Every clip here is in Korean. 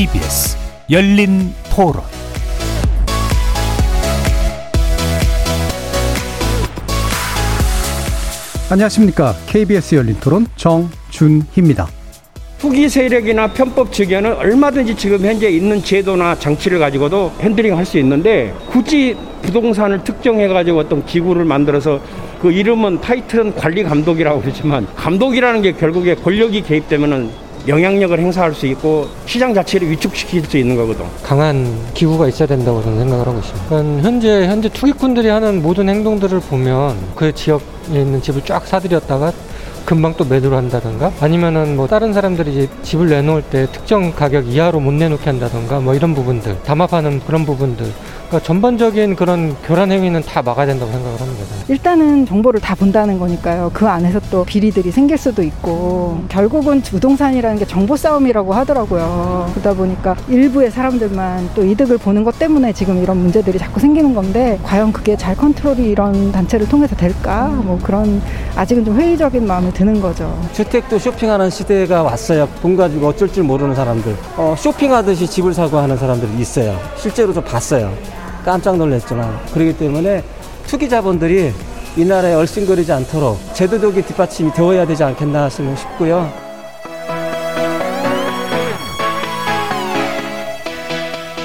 KBS 열린 토론 안녕하십니까. KBS 열린 토론 정준희입니다. 투기 세력이나 편법 측에는 얼마든지 지금 현재 있는 제도나 장치를 가지고도 handling 할 수 있는데 굳이 부동산을 특정해 가지고 어떤 기구를 만들어서 그 이름은 타이틀은 관리 감독이라고 그러지만 감독이라는 게 결국에 권력이 개입되면은 영향력을 행사할 수 있고 시장 자체를 위축시킬 수 있는 거거든. 강한 기구가 있어야 된다고 저는 생각을 하고 있습니다. 그러니까 현재 현재 투기꾼들이 하는 모든 행동들을 보면 그 지역에 있는 집을 쫙 사들였다가 금방 또 매도를 한다든가 아니면은 뭐 다른 사람들이 이제 집을 내놓을 때 특정 가격 이하로 못 내놓게 한다든가 뭐 이런 부분들 담합하는 그런 부분들 그러니까 전반적인 그런 교란 행위는 다 막아야 된다고 생각을 합니다. 일단은 정보를 다 본다는 거니까요. 그 안에서 또 비리들이 생길 수도 있고 결국은 부동산이라는 게 정보 싸움이라고 하더라고요. 그러다 보니까 일부의 사람들만 또 이득을 보는 것 때문에 지금 이런 문제들이 자꾸 생기는 건데 과연 그게 잘 컨트롤이 이런 단체를 통해서 될까? 뭐 그런 아직은 좀 회의적인 마음이 드는 거죠. 주택도 쇼핑하는 시대가 왔어요. 돈 가지고 어쩔 줄 모르는 사람들. 어, 쇼핑하듯이 집을 사고 하는 사람들이 있어요. 실제로 좀 봤어요. 깜짝 놀랐지만 그렇기 때문에 투기 자본들이 이 나라에 얼씬거리지 않도록 제도적인 뒷받침이 되어야 되지 않겠나 싶고요.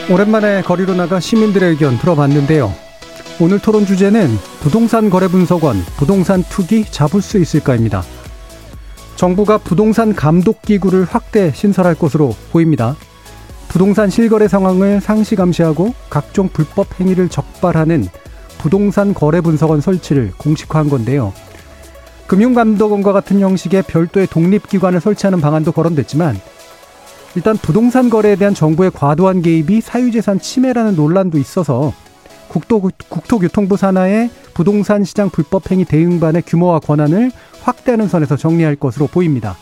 오랜만에 거리로 나가 시민들의 의견 들어봤는데요. 오늘 토론 주제는 부동산 거래 분석원, 부동산 투기 잡을 수 있을까입니다. 정부가 부동산 감독 기구를 확대 신설할 것으로 보입니다. 부동산 실거래 상황을 상시 감시하고 각종 불법 행위를 적발하는 부동산 거래 분석원 설치를 공식화한 건데요. 금융감독원과 같은 형식의 별도의 독립기관을 설치하는 방안도 거론됐지만 일단 부동산 거래에 대한 정부의 과도한 개입이 사유재산 침해라는 논란도 있어서 국토, 국토교통부 산하의 부동산 시장 불법 행위 대응반의 규모와 권한을 확대하는 선에서 정리할 것으로 보입니다.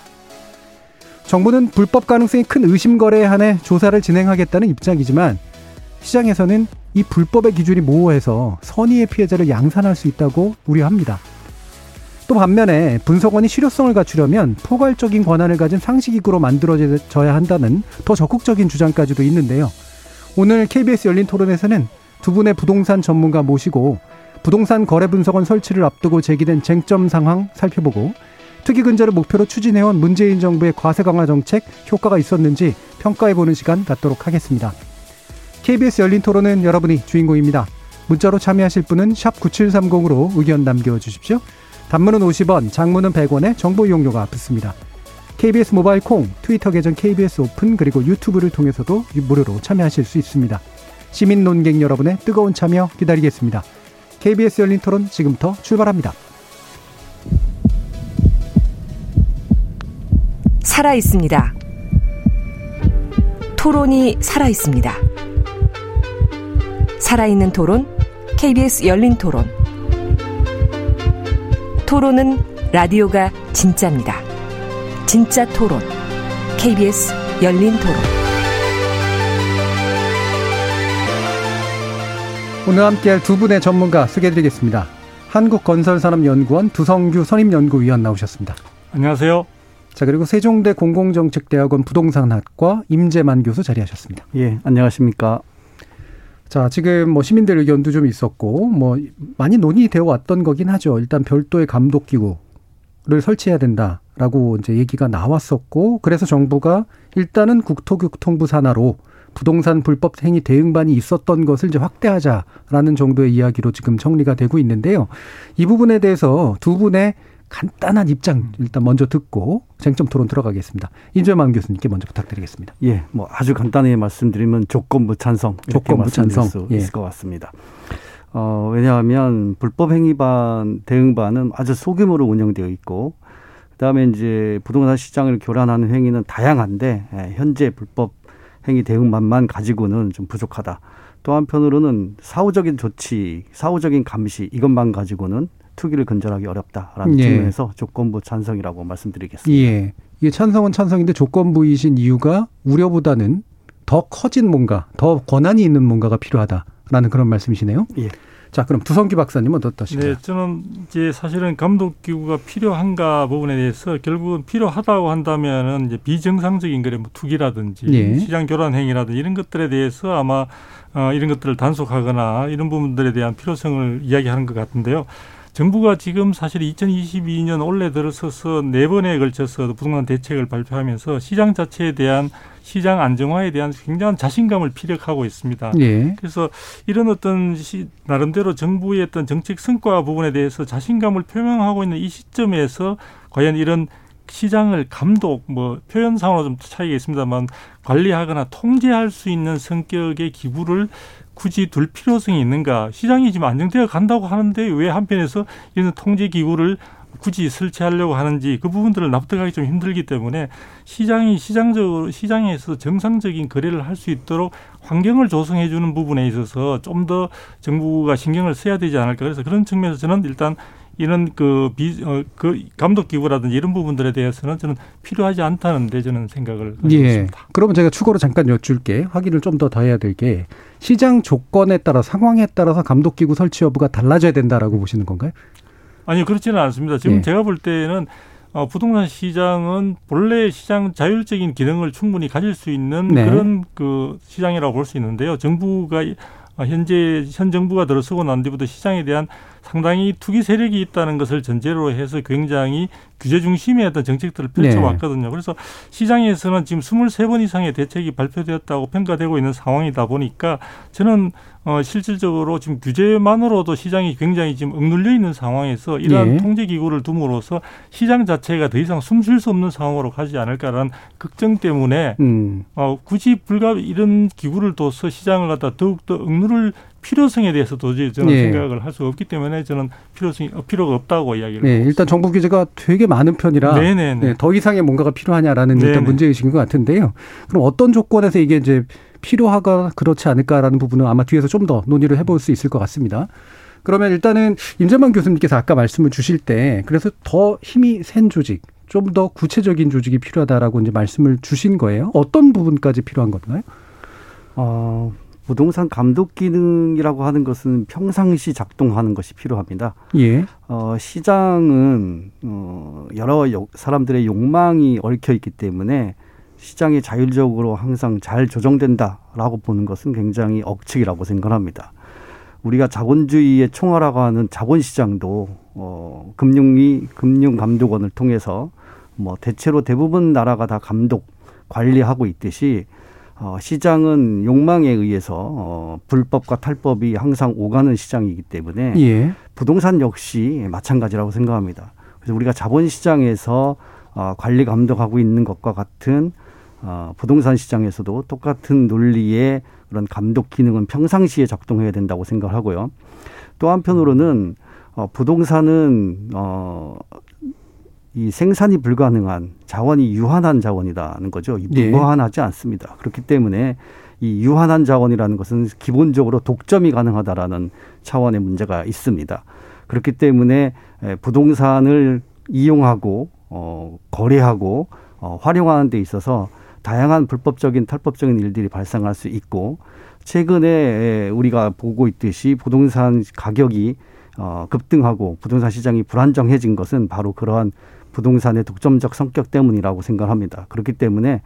정부는 불법 가능성이 큰 의심 거래에 한해 조사를 진행하겠다는 입장이지만 시장에서는 이 불법의 기준이 모호해서 선의의 피해자를 양산할 수 있다고 우려합니다. 또 반면에 분석원이 실효성을 갖추려면 포괄적인 권한을 가진 상시기구로 만들어져야 한다는 더 적극적인 주장까지도 있는데요. 오늘 KBS 열린 토론에서는 두 분의 부동산 전문가 모시고 부동산 거래 분석원 설치를 앞두고 제기된 쟁점 상황 살펴보고 특이 근절을 목표로 추진해온 문재인 정부의 과세 강화 정책 효과가 있었는지 평가해보는 시간 갖도록 하겠습니다. KBS 열린 토론은 여러분이 주인공입니다. 문자로 참여하실 분은 9730으로 의견 남겨주십시오. 단문은 50원, 장문은 100원에 정보 이용료가 붙습니다. KBS 모바일 콩, 트위터 계정 KBS 오픈 그리고 유튜브를 통해서도 무료로 참여하실 수 있습니다. 시민 논객 여러분의 뜨거운 참여 기다리겠습니다. KBS 열린 토론 지금부터 출발합니다. 살아 있습니다. 토론이 살아 있습니다. 살아있는 토론, KBS 열린 토론. 토론은 라디오가 진짜입니다. 진짜 토론, KBS 열린 토론. 오늘 함께할 두 분의 전문가 소개해드리겠습니다. 한국건설산업연구원 두성규 선임연구위원 나오셨습니다. 안녕하세요. 자, 그리고 세종대 공공정책대학원 부동산학과 임재만 교수 자리하셨습니다. 예, 안녕하십니까. 자, 지금 뭐 시민들 의견도 좀 있었고, 뭐 많이 논의되어 왔던 거긴 하죠. 일단 별도의 감독기구를 설치해야 된다라고 이제 얘기가 나왔었고, 그래서 정부가 일단은 국토교통부 산하로 부동산 불법 행위 대응반이 있었던 것을 이제 확대하자라는 정도의 이야기로 지금 정리가 되고 있는데요. 이 부분에 대해서 두 분의 간단한 입장 일단 먼저 듣고 쟁점 토론 들어가겠습니다. 인재만 교수님께 먼저 부탁드리겠습니다. 예, 뭐 아주 간단히 말씀드리면 조건부 찬성 조건부 찬성 수 예. 있을 것 같습니다. 어, 왜냐하면 불법 행위반 대응반은 아주 소규모로 운영되어 있고 그다음에 이제 부동산 시장을 교란하는 행위는 다양한데 예, 현재 불법 행위 대응반만 가지고는 좀 부족하다. 또 한편으로는 사후적인 조치, 사후적인 감시 이것만 가지고는 투기를 근절하기 어렵다라는 예. 측면에서 조건부 찬성이라고 말씀드리겠습니다. 예. 이게 찬성은 찬성인데 조건부이신 이유가 우려보다는 더 커진 뭔가, 더 권한이 있는 뭔가가 필요하다라는 그런 말씀이시네요. 예. 자, 그럼 두성기 박사님은 어떠신가요? 네, 저는 이제 사실은 감독 기구가 필요한가 부분에 대해서 결국은 필요하다고 한다면은 이제 비정상적인 거래 뭐 투기라든지 예. 시장 교란 행위라든지 이런 것들에 대해서 아마 어, 이런 것들을 단속하거나 이런 부분들에 대한 필요성을 이야기하는 것 같은데요. 정부가 지금 사실 2022년 올해 들어서서 네 번에 걸쳐서 부동산 대책을 발표하면서 시장 자체에 대한 시장 안정화에 대한 굉장한 자신감을 피력하고 있습니다. 예. 그래서 이런 어떤 시, 나름대로 정부의 어떤 정책 성과 부분에 대해서 자신감을 표명하고 있는 이 시점에서 과연 이런 시장을 감독 뭐 표현상으로 좀 차이가 있습니다만 관리하거나 통제할 수 있는 성격의 기구를 굳이 둘 필요성이 있는가? 시장이 지금 안정되어 간다고 하는데 왜 한편에서 이런 통제 기구를 굳이 설치하려고 하는지 그 부분들을 납득하기 좀 힘들기 때문에 시장이 시장적으로 시장에서 정상적인 거래를 할 수 있도록 환경을 조성해 주는 부분에 있어서 좀 더 정부가 신경을 써야 되지 않을까 그래서 그런 측면에서 저는 일단 이런 그 비, 어, 그 감독 기구라든지 이런 부분들에 대해서는 저는 필요하지 않다는데 저는 생각을 예. 있습니다. 그러면 제가 추가로 잠깐 여쭐게 확인을 좀 더 더 해야 될 게 시장 조건에 따라 상황에 따라서 감독 기구 설치 여부가 달라져야 된다라고 보시는 건가요? 아니요 그렇지는 않습니다. 지금 예. 제가 볼 때는 어, 부동산 시장은 본래 시장 자율적인 기능을 충분히 가질 수 있는 네. 그런 그 시장이라고 볼 수 있는데요. 정부가 이- 어, 현재 현 정부가 들어서고 난 뒤부터 시장에 대한 상당히 투기 세력이 있다는 것을 전제로 해서 굉장히 규제 중심의 어떤 정책들을 네. 펼쳐왔거든요. 그래서 시장에서는 지금 23번 이상의 대책이 발표되었다고 평가되고 있는 상황이다 보니까 저는 어, 실질적으로 지금 규제만으로도 시장이 굉장히 지금 억눌려 있는 상황에서 이러한 예. 통제 기구를 둠으로써 시장 자체가 더 이상 숨 쉴 수 없는 상황으로 가지 않을까라는 걱정 때문에 음. 어, 굳이 불가 이런 기구를 둬서 시장을 갖다 더욱더 억누를 필요성에 대해서 도저히 저는 예. 생각을 할 수 없기 때문에 저는 필요성이 어, 필요가 없다고 이야기를 네, 일단 정부 규제가 되게 많은 편이라 네네네. 네, 더 이상의 뭔가가 필요하냐라는 일단 네네. 문제 의식인 것 같은데요. 그럼 어떤 조건에서 이게 이제 필요하가 그렇지 않을까라는 부분은 아마 뒤에서 좀 더 논의를 해볼 수 있을 것 같습니다. 그러면 일단은 임재만 교수님께서 아까 말씀을 주실 때 그래서 더 힘이 센 조직, 좀 더 구체적인 조직이 필요하다라고 이제 말씀을 주신 거예요. 어떤 부분까지 필요한 건가요? 어, 부동산 감독 기능이라고 하는 것은 평상시 작동하는 것이 필요합니다. 예. 어, 시장은 어, 여러 요- 사람들의 욕망이 얽혀 있기 때문에 시장이 자율적으로 항상 잘 조정된다라고 보는 것은 굉장히 억측이라고 생각합니다. 우리가 자본주의의 총화라고 하는 자본시장도 어, 금융위 금융감독원을 통해서 뭐 대체로 대부분 나라가 다 감독 관리하고 있듯이 어, 시장은 욕망에 의해서 어, 불법과 탈법이 항상 오가는 시장이기 때문에 예. 부동산 역시 마찬가지라고 생각합니다. 그래서 우리가 자본시장에서 어, 관리 감독하고 있는 것과 같은 어, 부동산 시장에서도 똑같은 논리의 그런 감독 기능은 평상시에 작동해야 된다고 생각하고요. 또 한편으로는 어, 부동산은 어, 이 생산이 불가능한 자원이 유한한 자원이라는 거죠. 예. 무한하지 않습니다. 그렇기 때문에 이 유한한 자원이라는 것은 기본적으로 독점이 가능하다라는 차원의 문제가 있습니다. 그렇기 때문에 에, 부동산을 이용하고 어, 거래하고 어, 활용하는 데 있어서 다양한 불법적인 탈법적인 일들이 발생할 수 있고 최근에 에, 우리가 보고 있듯이 부동산 가격이 어, 급등하고 부동산 시장이 불안정해진 것은 바로 그러한 부동산의 독점적 성격 때문이라고 생각합니다. 그렇기 때문에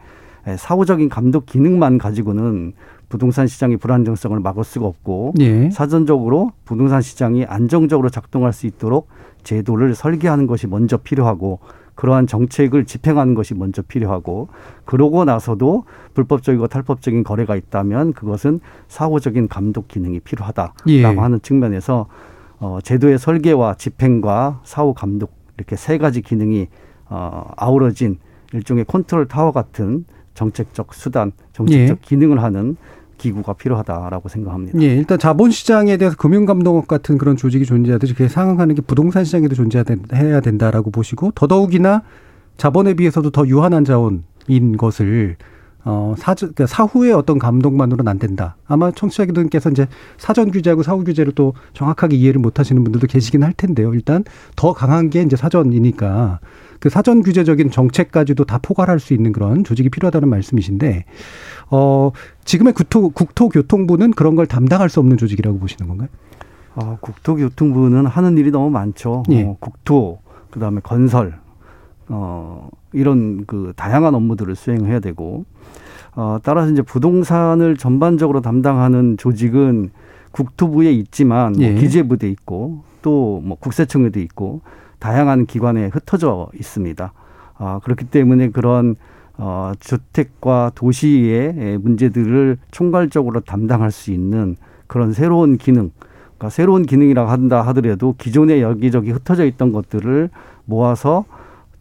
에, 사후적인 감독 기능만 가지고는 부동산 시장의 불안정성을 막을 수가 없고 예. 사전적으로 부동산 시장이 안정적으로 작동할 수 있도록 제도를 설계하는 것이 먼저 필요하고 그러한 정책을 집행하는 것이 먼저 필요하고 그러고 나서도 불법적이고 탈법적인 거래가 있다면 그것은 사후적인 감독 기능이 필요하다라고 예. 하는 측면에서 어, 제도의 설계와 집행과 사후 감독 이렇게 세 가지 기능이 어, 아우러진 일종의 컨트롤 타워 같은 정책적 수단, 정책적 예. 기능을 하는 기구가 필요하다라고 생각합니다. 예, 일단 자본시장에 대해서 금융감독원 같은 그런 조직이 존재하듯이 그에 상응하는 게 부동산 시장에도 존재해야 된다라고 보시고 더더욱이나 자본에 비해서도 더 유한한 자원인 것을 어, 사전, 그러니까 사후의 어떤 감독만으로는 안 된다. 아마 청취자분께서 이제 사전 규제하고 사후 규제를 또 정확하게 이해를 못 하시는 분들도 계시긴 할 텐데요. 일단 더 강한 게 이제 사전이니까 그 사전 규제적인 정책까지도 다 포괄할 수 있는 그런 조직이 필요하다는 말씀이신데, 어, 지금의 국토, 국토교통부는 그런 걸 담당할 수 없는 조직이라고 보시는 건가요? 어, 국토교통부는 하는 일이 너무 많죠. 예. 어, 국토, 그 다음에 건설, 어, 이런 그 다양한 업무들을 수행해야 되고, 어, 따라서 이제 부동산을 전반적으로 담당하는 조직은 국토부에 있지만 뭐 예. 기재부대 있고 또 뭐 국세청에도 있고 다양한 기관에 흩어져 있습니다. 아, 그렇기 때문에 그런 어, 주택과 도시의 문제들을 총괄적으로 담당할 수 있는 그런 새로운 기능, 그러니까 새로운 기능이라고 한다 하더라도 기존에 여기저기 흩어져 있던 것들을 모아서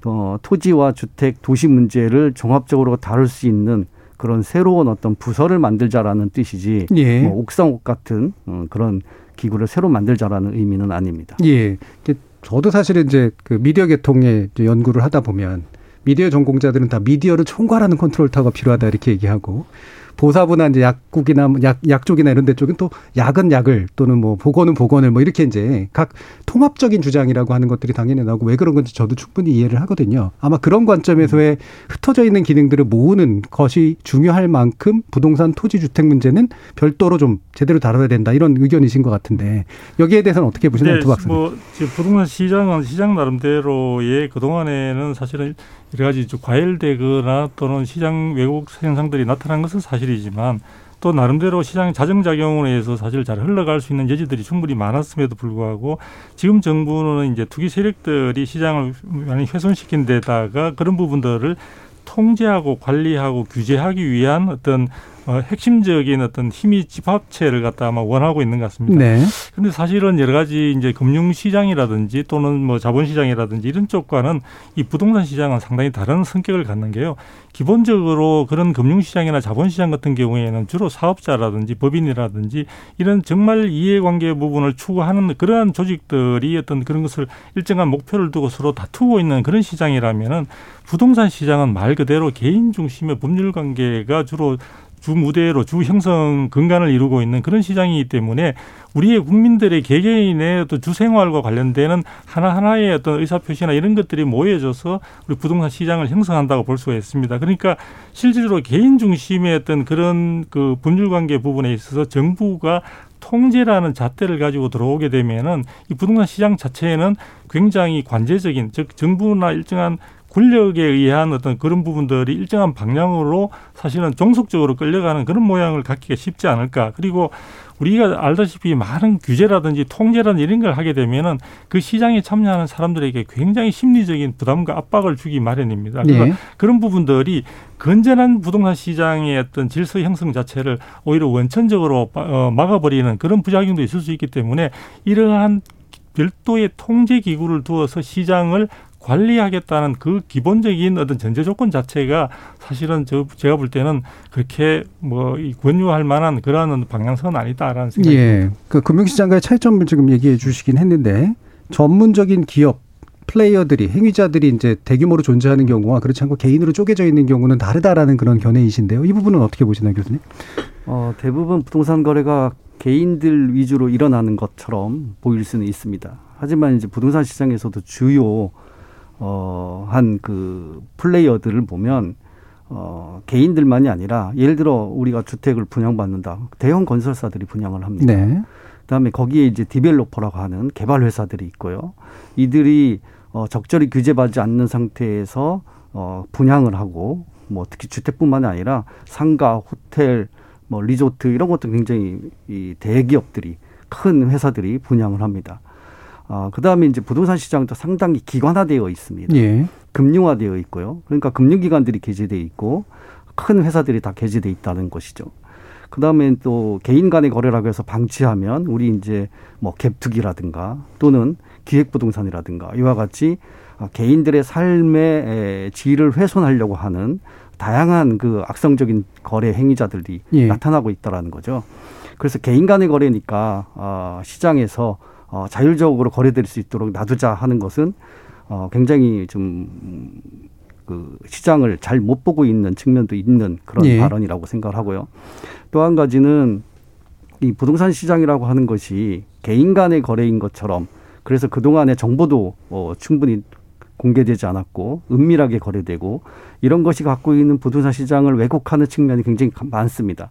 어, 토지와 주택, 도시 문제를 종합적으로 다룰 수 있는 그런 새로운 어떤 부서를 만들자라는 뜻이지 예. 뭐 옥상옥 같은 어, 그런 기구를 새로 만들자라는 의미는 아닙니다. 예. 저도 사실은 이제 그 미디어 계통의 연구를 하다 보면 미디어 전공자들은 다 미디어를 총괄하는 컨트롤 타워가 필요하다 이렇게 얘기하고 보사부나 이제 약국이나 뭐 약, 약 쪽이나 이런 데 쪽은 또 약은 약을 또는 뭐 보건은 보건을 뭐 이렇게 이제 각 통합적인 주장이라고 하는 것들이 당연히 나오고 왜 그런 건지 저도 충분히 이해를 하거든요. 아마 그런 관점에서의 흩어져 있는 기능들을 모으는 것이 중요할 만큼 부동산 토지 주택 문제는 별도로 좀 제대로 다뤄야 된다 이런 의견이신 것 같은데 여기에 대해서는 어떻게 보시나요, 네, 두 박사님? 뭐 지금 부동산 시장은 시장 나름대로의 그 동안에는 사실은 여러 가지 좀 과열되거나 또는 시장 왜곡 현상들이 나타난 것은 사실이지만 또 나름대로 시장 자정작용으로 해서 사실 잘 흘러갈 수 있는 여지들이 충분히 많았음에도 불구하고 지금 정부는 이제 투기 세력들이 시장을 많이 훼손시킨 데다가 그런 부분들을 통제하고 관리하고 규제하기 위한 어떤 어, 핵심적인 어떤 힘이 집합체를 갖다 아마 원하고 있는 것 같습니다. 네. 근데 사실은 여러 가지 이제 금융 시장이라든지 또는 뭐 자본 시장이라든지 이런 쪽과는 이 부동산 시장은 상당히 다른 성격을 갖는 게요. 기본적으로 그런 금융 시장이나 자본 시장 같은 경우에는 주로 사업자라든지 법인이라든지 이런 정말 이해관계 부분을 추구하는 그러한 조직들이 어떤 그런 것을 일정한 목표를 두고 서로 다투고 있는 그런 시장이라면은 부동산 시장은 말 그대로 개인 중심의 법률 관계가 주로 주 무대로 주 형성 근간을 이루고 있는 그런 시장이기 때문에 우리의 국민들의 개개인의 어떤 주 생활과 관련되는 하나하나의 어떤 의사표시나 이런 것들이 모여져서 우리 부동산 시장을 형성한다고 볼 수가 있습니다. 그러니까 실제로 개인 중심의 어떤 그런 그 법률 관계 부분에 있어서 정부가 통제라는 잣대를 가지고 들어오게 되면은 이 부동산 시장 자체에는 굉장히 관제적인 즉 정부나 일정한 권력에 의한 어떤 그런 부분들이 일정한 방향으로 사실은 종속적으로 끌려가는 그런 모양을 갖기가 쉽지 않을까. 그리고 우리가 알다시피 많은 규제라든지 통제라든지 이런 걸 하게 되면은 그 시장에 참여하는 사람들에게 굉장히 심리적인 부담과 압박을 주기 마련입니다. 네. 그런 부분들이 건전한 부동산 시장의 어떤 질서 형성 자체를 오히려 원천적으로 어, 막아버리는 그런 부작용도 있을 수 있기 때문에 이러한 별도의 통제 기구를 두어서 시장을 관리하겠다는 그 기본적인 어떤 전제 조건 자체가 사실은 저 제가 볼 때는 그렇게 뭐이 권유할 만한 그러한 방향성은 아니다라는 생각이 예. 그 금융시장과의 차이점을 지금 얘기해 주시긴 했는데 전문적인 기업 플레이어들이 행위자들이 이제 대규모로 존재하는 경우와 그렇지 않고 개인으로 쪼개져 있는 경우는 다르다라는 그런 견해이신데요. 이 부분은 어떻게 보시나요, 교수님? 어, 대부분 부동산 거래가 개인들 위주로 일어나는 것처럼 보일 수는 있습니다. 하지만 이제 부동산 시장에서도 주요 어, 한 그 플레이어들을 보면 어, 개인들만이 아니라 예를 들어 우리가 주택을 분양받는다. 대형 건설사들이 분양을 합니다. 네. 그다음에 거기에 이제 디벨로퍼라고 하는 개발 회사들이 있고요. 이들이 어, 적절히 규제받지 않는 상태에서 어, 분양을 하고 뭐 특히 주택뿐만이 아니라 상가, 호텔, 뭐 리조트 이런 것도 굉장히 이 대기업들이 큰 회사들이 분양을 합니다. 아, 그다음에 이제 부동산 시장도 상당히 기관화되어 있습니다. 예. 금융화되어 있고요. 그러니까 금융기관들이 개재돼 있고 큰 회사들이 다 개재돼 있다는 것이죠. 그 다음에 또 개인 간의 거래라고 해서 방치하면 우리 이제 뭐 갭투기라든가 또는 기획부동산이라든가 이와 같이 아, 개인들의 삶의 에, 질을 훼손하려고 하는 다양한 그 악성적인 거래 행위자들이 예. 나타나고 있다라는 거죠. 그래서 개인 간의 거래니까 어, 시장에서 어, 자율적으로 거래될 수 있도록 놔두자 하는 것은 어, 굉장히 좀 그 시장을 잘 못 보고 있는 측면도 있는 그런 예. 발언이라고 생각을 하고요. 또 한 가지는 이 부동산 시장이라고 하는 것이 개인 간의 거래인 것처럼 그래서 그동안의 정보도 어, 충분히 공개되지 않았고 은밀하게 거래되고 이런 것이 갖고 있는 부동산 시장을 왜곡하는 측면이 굉장히 많습니다.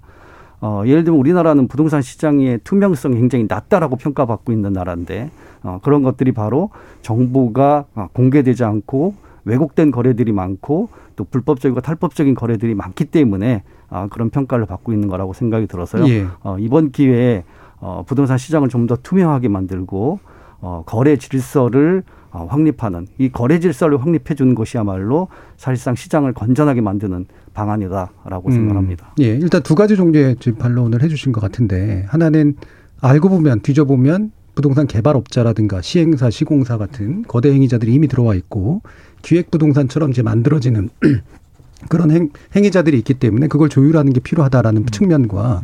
어, 예를 들면 우리나라는 부동산 시장의 투명성이 굉장히 낮다라고 평가받고 있는 나라인데 어, 그런 것들이 바로 정보가 어, 공개되지 않고 왜곡된 거래들이 많고 또 불법적이고 탈법적인 거래들이 많기 때문에 아, 그런 평가를 받고 있는 거라고 생각이 들어서요. 예. 어, 이번 기회에 어, 부동산 시장을 좀 더 투명하게 만들고 어, 거래 질서를 어, 확립하는 이 거래 질서를 확립해 주는 것이야말로 사실상 시장을 건전하게 만드는 방안이다라고 음. 생각합니다. 예, 일단 두 가지 종류의 지금 반론을 해주신 것 같은데 하나는 알고 보면 뒤져보면 부동산 개발업자라든가 시행사, 시공사 같은 거대 행위자들이 이미 들어와 있고 기획부동산처럼 이제 만들어지는 그런 행, 행위자들이 있기 때문에 그걸 조율하는 게 필요하다라는 측면과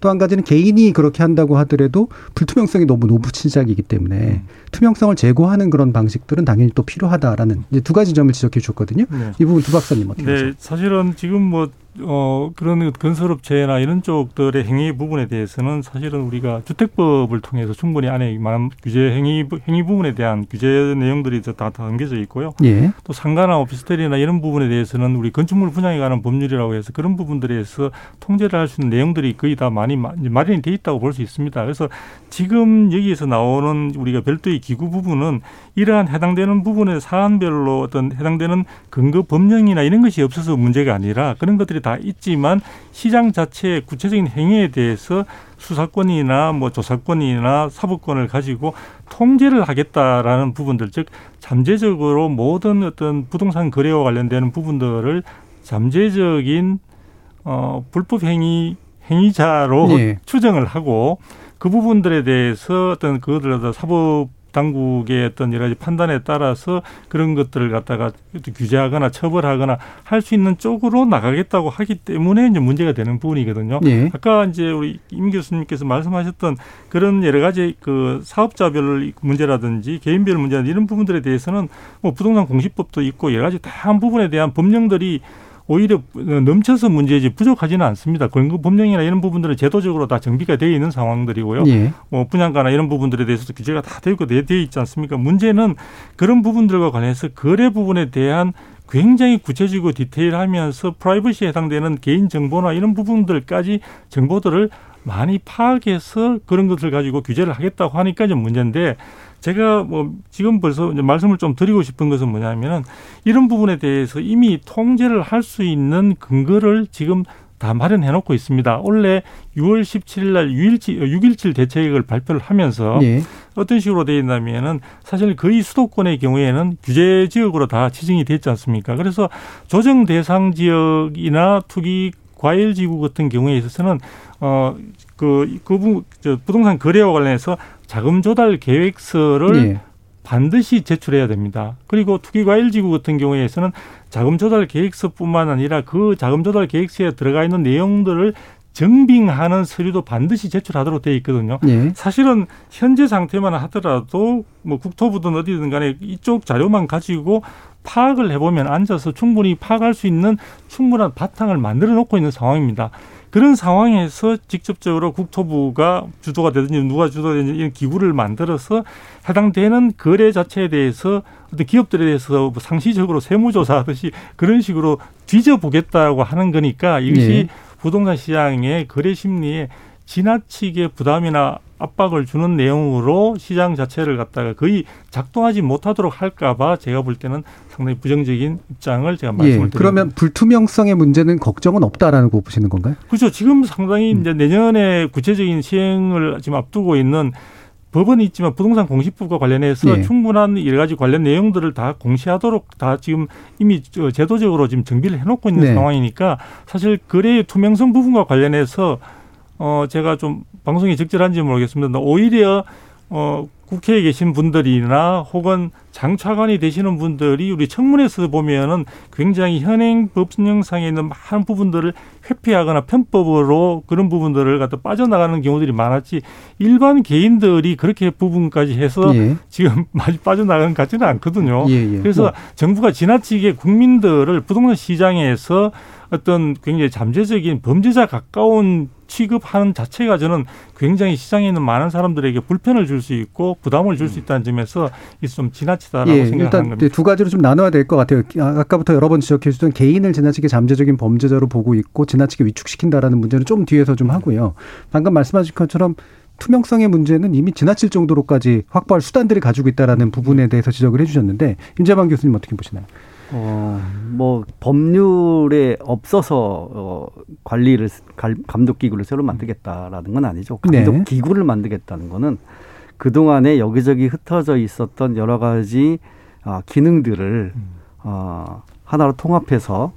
또 한 가지는 개인이 그렇게 한다고 하더라도 불투명성이 너무 높은 시작이기 때문에 투명성을 제고하는 그런 방식들은 당연히 또 필요하다라는 이제 두 가지 점을 지적해 주셨거든요. 네. 이 부분 두 박사님 어떻게 보세요? 네, 사실은 지금 뭐, 어, 그런 건설업체나 이런 쪽들의 행위 부분에 대해서는 사실은 우리가 주택법을 통해서 충분히 안에 많은 규제 행위, 부- 행위 부분에 대한 규제 내용들이 다, 다 담겨져 있고요. 예. 또 상가나 오피스텔이나 이런 부분에 대해서는 우리 건축물 분양에 관한 법률이라고 해서 그런 부분들에서 통제를 할 수 있는 내용들이 거의 다 많이 마- 마련이 돼 있다고 볼 수 있습니다. 그래서 지금 여기에서 나오는 우리가 별도의 기구 부분은 이러한 해당되는 부분의 사안별로 어떤 해당되는 근거 법령이나 이런 것이 없어서 문제가 아니라 그런 것들이 다 있지만 시장 자체의 구체적인 행위에 대해서 수사권이나 뭐 조사권이나 사법권을 가지고 통제를 하겠다라는 부분들 즉 잠재적으로 모든 어떤 부동산 거래와 관련되는 부분들을 잠재적인 어 불법 행위 행위자로 예. 추정을 하고 그 부분들에 대해서 어떤 그것들 사법 당국의 어떤 여러 가지 판단에 따라서 그런 것들을 갖다가 규제하거나 처벌하거나 할 수 있는 쪽으로 나가겠다고 하기 때문에 이제 문제가 되는 부분이거든요. 예. 아까 이제 우리 임 교수님께서 말씀하셨던 그런 여러 가지 그 사업자별 문제라든지 개인별 문제라든지 이런 부분들에 대해서는 뭐 부동산 공시법도 있고 여러 가지 다양한 부분에 대한 법령들이 오히려 넘쳐서 문제지 부족하지는 않습니다. 근거 법령이나 이런 부분들은 제도적으로 다 정비가 되어 있는 상황들이고요. 예. 뭐 분양가나 이런 부분들에 대해서도 규제가 다 되어 있고 되- 되어 있지 않습니까? 문제는 그런 부분들과 관해서 거래 부분에 대한 굉장히 구체적이고 디테일하면서 프라이버시에 해당되는 개인 정보나 이런 부분들까지 정보들을 많이 파악해서 그런 것을 가지고 규제를 하겠다고 하니까 좀 문제인데 제가 뭐 지금 벌써 말씀을 좀 드리고 싶은 것은 뭐냐면은 이런 부분에 대해서 이미 통제를 할 수 있는 근거를 지금 다 마련해 놓고 있습니다. 원래 6월 17일 날 6.17, 6.17 대책을 발표를 하면서 예. 어떤 식으로 되어 있냐면은 사실 거의 수도권의 경우에는 규제 지역으로 다 지정이 됐지 않습니까? 그래서 조정 대상 지역이나 투기 과일 지구 같은 경우에 있어서는 어 그 그 저 부동산 거래와 관련해서 자금 조달 계획서를 예. 반드시 제출해야 됩니다. 그리고 투기과일지구 같은 경우에서는 자금 조달 계획서뿐만 아니라 그 자금 조달 계획서에 들어가 있는 내용들을 정빙하는 서류도 반드시 제출하도록 되어 있거든요. 예. 사실은 현재 상태만 하더라도 뭐 국토부든 어디든 간에 이쪽 자료만 가지고 파악을 해보면 앉아서 충분히 파악할 수 있는 충분한 바탕을 만들어 놓고 있는 상황입니다. 그런 상황에서 직접적으로 국토부가 주도가 되든지 누가 주도가 되든지 이런 기구를 만들어서 해당되는 거래 자체에 대해서 어떤 기업들에 대해서 뭐 상시적으로 세무조사하듯이 그런 식으로 뒤져보겠다고 하는 거니까 이것이 예. 부동산 시장의 거래 심리에 지나치게 부담이나 압박을 주는 내용으로 시장 자체를 갖다가 거의 작동하지 못하도록 할까봐 제가 볼 때는 상당히 부정적인 입장을 제가 말씀을 예. 드립니다. 그러면 불투명성의 문제는 걱정은 없다라는 거 보시는 건가요? 그렇죠. 지금 상당히 음. 이제 내년에 구체적인 시행을 지금 앞두고 있는 법은 있지만 부동산 공시법과 관련해서 예. 충분한 여러 가지 관련 내용들을 다 공시하도록 다 지금 이미 저 제도적으로 지금 정비를 해놓고 있는 네. 상황이니까 사실 거래의 투명성 부분과 관련해서 어 제가 좀 방송이 적절한지 모르겠습니다. 오히려 어 국회에 계신 분들이나 혹은 장차관이 되시는 분들이 우리 청문회에서 보면은 굉장히 현행 법령상에 있는 많은 부분들을 회피하거나 편법으로 그런 부분들을 갖다 빠져나가는 경우들이 많았지 일반 개인들이 그렇게 부분까지 해서 예. 지금 많이 빠져나가는 것 같지는 않거든요. 예, 예. 그래서 뭐, 정부가 지나치게 국민들을 부동산 시장에서 어떤 굉장히 잠재적인 범죄자 가까운 취급하는 자체가 저는 굉장히 시장에 있는 많은 사람들에게 불편을 줄 수 있고 부담을 줄 수 있다는 점에서 좀 지나치다라고 예, 생각하는 겁니다. 두 가지로 좀 나눠야 될 것 같아요. 아, 아까부터 여러 번 지적해 주던 개인을 지나치게 잠재적인 범죄자로 보고 있고 지나치게 위축시킨다라는 문제는 좀 뒤에서 좀 하고요. 방금 말씀하신 것처럼 투명성의 문제는 이미 지나칠 정도로까지 확보할 수단들을 가지고 있다라는 부분에 대해서 지적을 해주셨는데 임재방 교수님 어떻게 보시나요? 어, 뭐 법률에 없어서 어, 관리를 갈- 감독 기구를 새로 만들겠다라는 건 아니죠. 감독 네. 기구를 만들겠다는 거는 그 동안에 여기저기 흩어져 있었던 여러 가지 아, 기능들을 어, 하나로 통합해서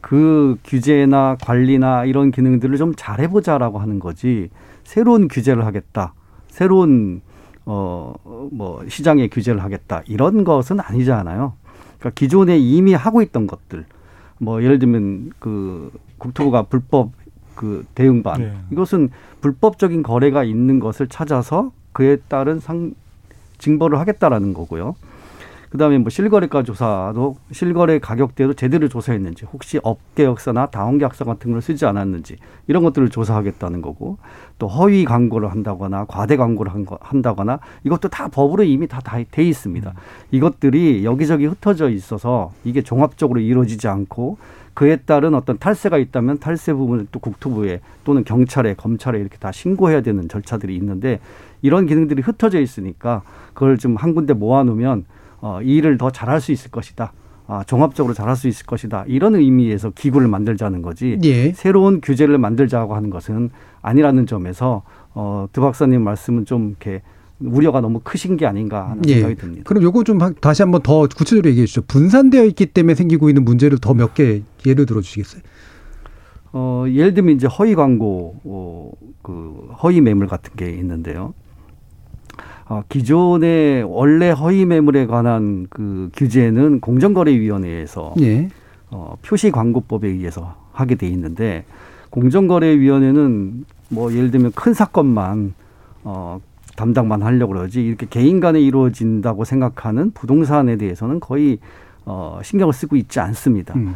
그 규제나 관리나 이런 기능들을 좀 잘해보자라고 하는 거지 새로운 규제를 하겠다. 새로운 어, 뭐 시장의 규제를 하겠다. 이런 것은 아니잖아요. 그러니까 기존에 이미 하고 있던 것들. 뭐 예를 들면 그 국토부가 불법 그 대응반 네. 이것은 불법적인 거래가 있는 것을 찾아서 그에 따른 상 징벌을 하겠다라는 거고요. 그다음에 뭐 실거래가 조사도 실거래 가격대도 제대로 조사했는지 혹시 업계 역사나 다원 계 약서 같은 걸 쓰지 않았는지 이런 것들을 조사하겠다는 거고 또 허위 광고를 한다거나 과대 광고를 한 거, 한다거나 이것도 다 법으로 이미 다 돼 있습니다. 이것들이 여기저기 흩어져 있어서 이게 종합적으로 이루어지지 않고 그에 따른 어떤 탈세가 있다면 탈세 부분을 또 국토부에 또는 경찰에 검찰에 이렇게 다 신고해야 되는 절차들이 있는데 이런 기능들이 흩어져 있으니까 그걸 좀 한 군데 모아놓으면 어, 이 일을 더 잘할 수 있을 것이다. 아, 종합적으로 잘할 수 있을 것이다. 이런 의미에서 기구를 만들자는 거지. 예. 새로운 규제를 만들자고 하는 것은 아니라는 점에서 어, 드 박사님 말씀은 좀 이렇게 우려가 너무 크신 게 아닌가 하는 예. 생각이 듭니다. 그럼 요거 좀 하- 다시 한번 더 구체적으로 얘기해 주시죠. 분산되어 있기 때문에 생기고 있는 문제를 더 몇 개 예를 들어 주시겠어요? 어, 예를 들면 이제 허위 광고, 어, 그 허위 매물 같은 게 있는데요. 어, 기존의 원래 허위 매물에 관한 그 규제는 공정거래위원회에서 예. 어, 표시광고법에 의해서 하게 돼 있는데 공정거래위원회는 뭐 예를 들면 큰 사건만 어, 담당만 하려고 그러지 이렇게 개인 간에 이루어진다고 생각하는 부동산에 대해서는 거의 어, 신경을 쓰고 있지 않습니다. 음.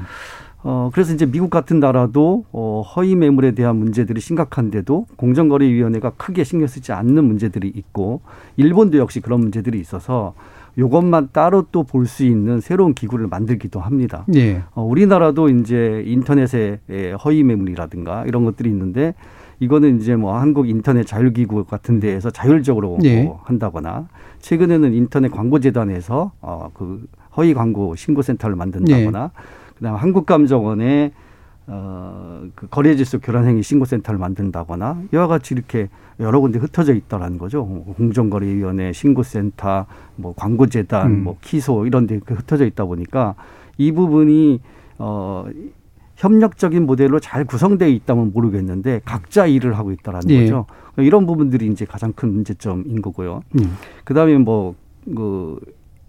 어, 그래서 이제 미국 같은 나라도 어, 허위 매물에 대한 문제들이 심각한데도 공정거래위원회가 크게 신경 쓰지 않는 문제들이 있고 일본도 역시 그런 문제들이 있어서 요것만 따로 또 볼 수 있는 새로운 기구를 만들기도 합니다. 예. 어, 우리나라도 이제 인터넷에 예, 허위 매물이라든가 이런 것들이 있는데 이거는 이제 뭐 한국 인터넷 자율기구 같은 데에서 자율적으로 예. 뭐 한다거나 최근에는 인터넷 광고재단에서 어, 그 허위 광고 신고센터를 만든다거나 그다음 에 한국감정원에 어, 그 거래질서 교란행위 신고센터를 만든다거나 이와 같이 이렇게 여러 군데 흩어져 있다라는 거죠. 뭐 공정거래위원회, 신고센터, 뭐 광고재단, 음. 뭐 키소 이런 데 흩어져 있다 보니까 이 부분이 어, 협력적인 모델로 잘 구성되어 있다면 모르겠는데 각자 일을 하고 있다라는 예. 거죠. 이런 부분들이 이제 가장 큰 문제점인 거고요. 음. 그다음에 뭐그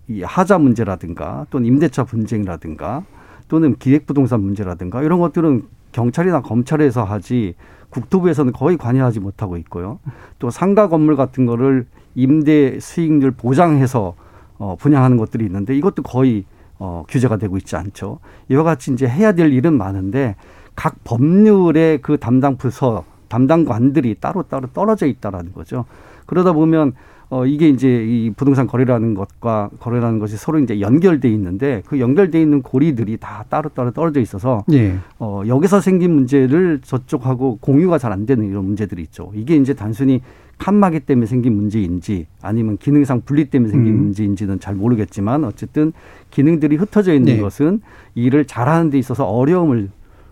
이 하자 문제라든가 또는 임대차 분쟁이라든가 또는 기획부동산 문제라든가 이런 것들은 경찰이나 검찰에서 하지 국토부에서는 거의 관여하지 못하고 있고요. 또 상가 건물 같은 거를 임대 수익률 보장해서 어, 분양하는 것들이 있는데 이것도 거의 어, 규제가 되고 있지 않죠. 이와 같이 이제 해야 될 일은 많은데 각 법률의 그 담당 부서 담당관들이 따로따로 떨어져 있다라는 거죠. 그러다 보면 어 이게 이제 이 부동산 거래라는 것과 거래라는 것이 서로 이제 연결돼 있는데 그 연결돼 있는 고리들이 다 따로따로 떨어져 있어서 예. 어 여기서 생긴 문제를 저쪽하고 공유가 잘 안 되는 이런 문제들이 있죠. 이게 이제 단순히 칸막이 때문에 생긴 문제인지 아니면 기능상 분리 때문에 생긴 음. 문제인지는 잘 모르겠지만 어쨌든 기능들이 흩어져 있는 네. 것은 일을 잘하는 데 있어서 어려움을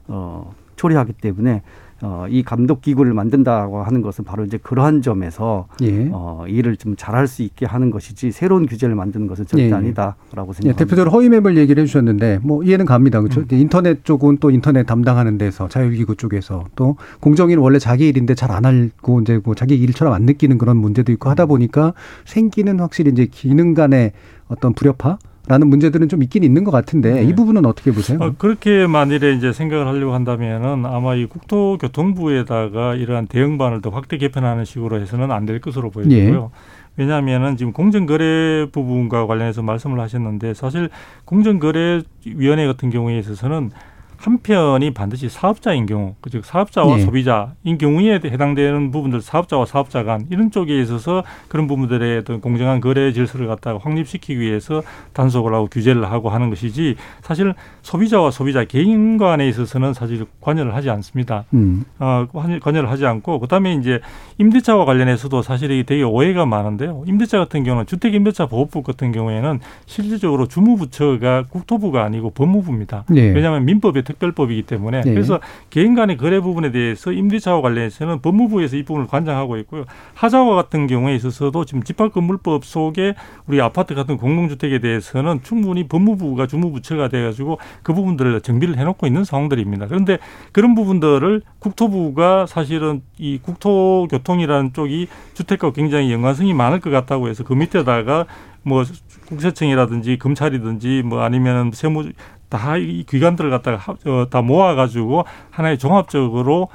어 초래하기 때문에 어, 이 감독 기구를 만든다고 하는 것은 바로 이제 그러한 점에서 예. 어, 일을 좀 잘할 수 있게 하는 것이지 새로운 규제를 만드는 것은 절대 예. 아니다라고 예, 생각합니다. 대표적으로 허위 매물 얘기를 해주셨는데 뭐 이해는 갑니다. 음. 그렇죠. 인터넷 쪽은 또 인터넷 담당하는 데서 자율기구 쪽에서 또 공정위는 원래 자기 일인데 잘안 알고 이제 뭐 자기 일처럼 안 느끼는 그런 문제도 있고 하다 보니까 생기는 확실히 이제 기능 간의 어떤 불협화 라는 문제들은 좀 있긴 있는 것 같은데 네. 이 부분은 어떻게 보세요? 어, 그렇게 만일에 이제 생각을 하려고 한다면은 아마 이 국토교통부에다가 이러한 대응반을 더 확대 개편하는 식으로 해서는 안 될 것으로 보여지고요. 왜냐하면은 지금 공정거래 부분과 관련해서 말씀을 하셨는데 사실 공정거래위원회 같은 경우에 있어서는 한편이 반드시 사업자인 경우, 즉 사업자와 예. 소비자인 경우에 해당되는 부분들 사업자와 사업자 간 이런 쪽에 있어서 그런 부분들의 어떤 공정한 거래 질서를 갖다가 확립시키기 위해서 단속을 하고 규제를 하고 하는 것이지 사실 소비자와 소비자 개인 간에 있어서는 사실 관여를 하지 않습니다. 음. 어, 관여- 관여를 하지 않고 그다음에 이제 임대차와 관련해서도 사실 이게 되게 오해가 많은데요. 임대차 같은 경우는 주택임대차 보호법 같은 경우에는 실질적으로 주무부처가 국토부가 아니고 법무부입니다. 예. 왜냐하면 민법의 특별법이기 때문에 예. 그래서 개인 간의 거래 부분에 대해서 임대차와 관련해서는 법무부에서 이 부분을 관장하고 있고요. 하자와 같은 경우에 있어서도 지금 집합건물법 속에 우리 아파트 같은 공동주택에 대해서는 충분히 법무부가 주무부처가 돼가지고 그 부분들을 정비를 해놓고 있는 상황들입니다. 그런데 그런 부분들을 국토부가 사실은 이 국토교통이라는 쪽이 주택과 굉장히 연관성이 많을 것 같다고 해서 그 밑에다가 뭐 국세청이라든지 검찰이든지 뭐 아니면 세무 다 이 기관들을 갖다가 합- 어, 다 모아가지고 하나의 종합적으로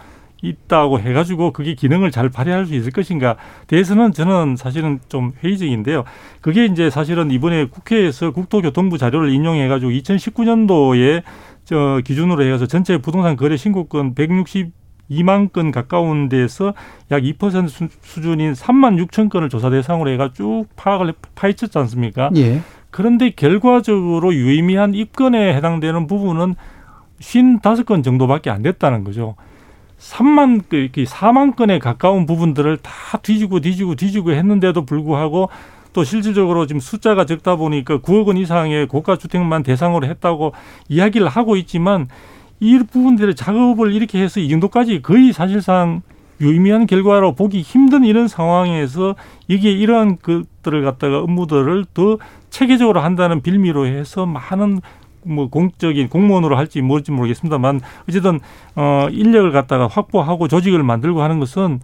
있다고 해가지고 그게 기능을 잘 발휘할 수 있을 것인가 대해서는 저는 사실은 좀 회의적인데요. 그게 이제 사실은 이번에 국회에서 국토교통부 자료를 인용해가지고 2019년도에 저 기준으로 해서 전체 부동산 거래 신고건 162만 건 가까운 데서 약2% 수- 수준인 3만 6천 건을 조사 대상으로 해가 쭉 파악을 해- 파헤쳤지 않습니까? 예. 그런데 결과적으로 유의미한 입건에 해당되는 부분은 55건 정도밖에 안 됐다는 거죠. 3만 그 이렇게 4만 건에 가까운 부분들을 다 뒤지고 뒤지고 뒤지고 했는데도 불구하고 또 실질적으로 지금 숫자가 적다 보니까 9억 원 이상의 고가 주택만 대상으로 했다고 이야기를 하고 있지만 이 부분들의 작업을 이렇게 해서 이 정도까지 거의 사실상 유의미한 결과로 보기 힘든 이런 상황에서 이게 이러한 것들을 갖다가 업무들을 더 체계적으로 한다는 빌미로 해서 많은 뭐 공적인 공무원으로 할지 모를지 모르겠습니다만 어쨌든 어 인력을 갖다가 확보하고 조직을 만들고 하는 것은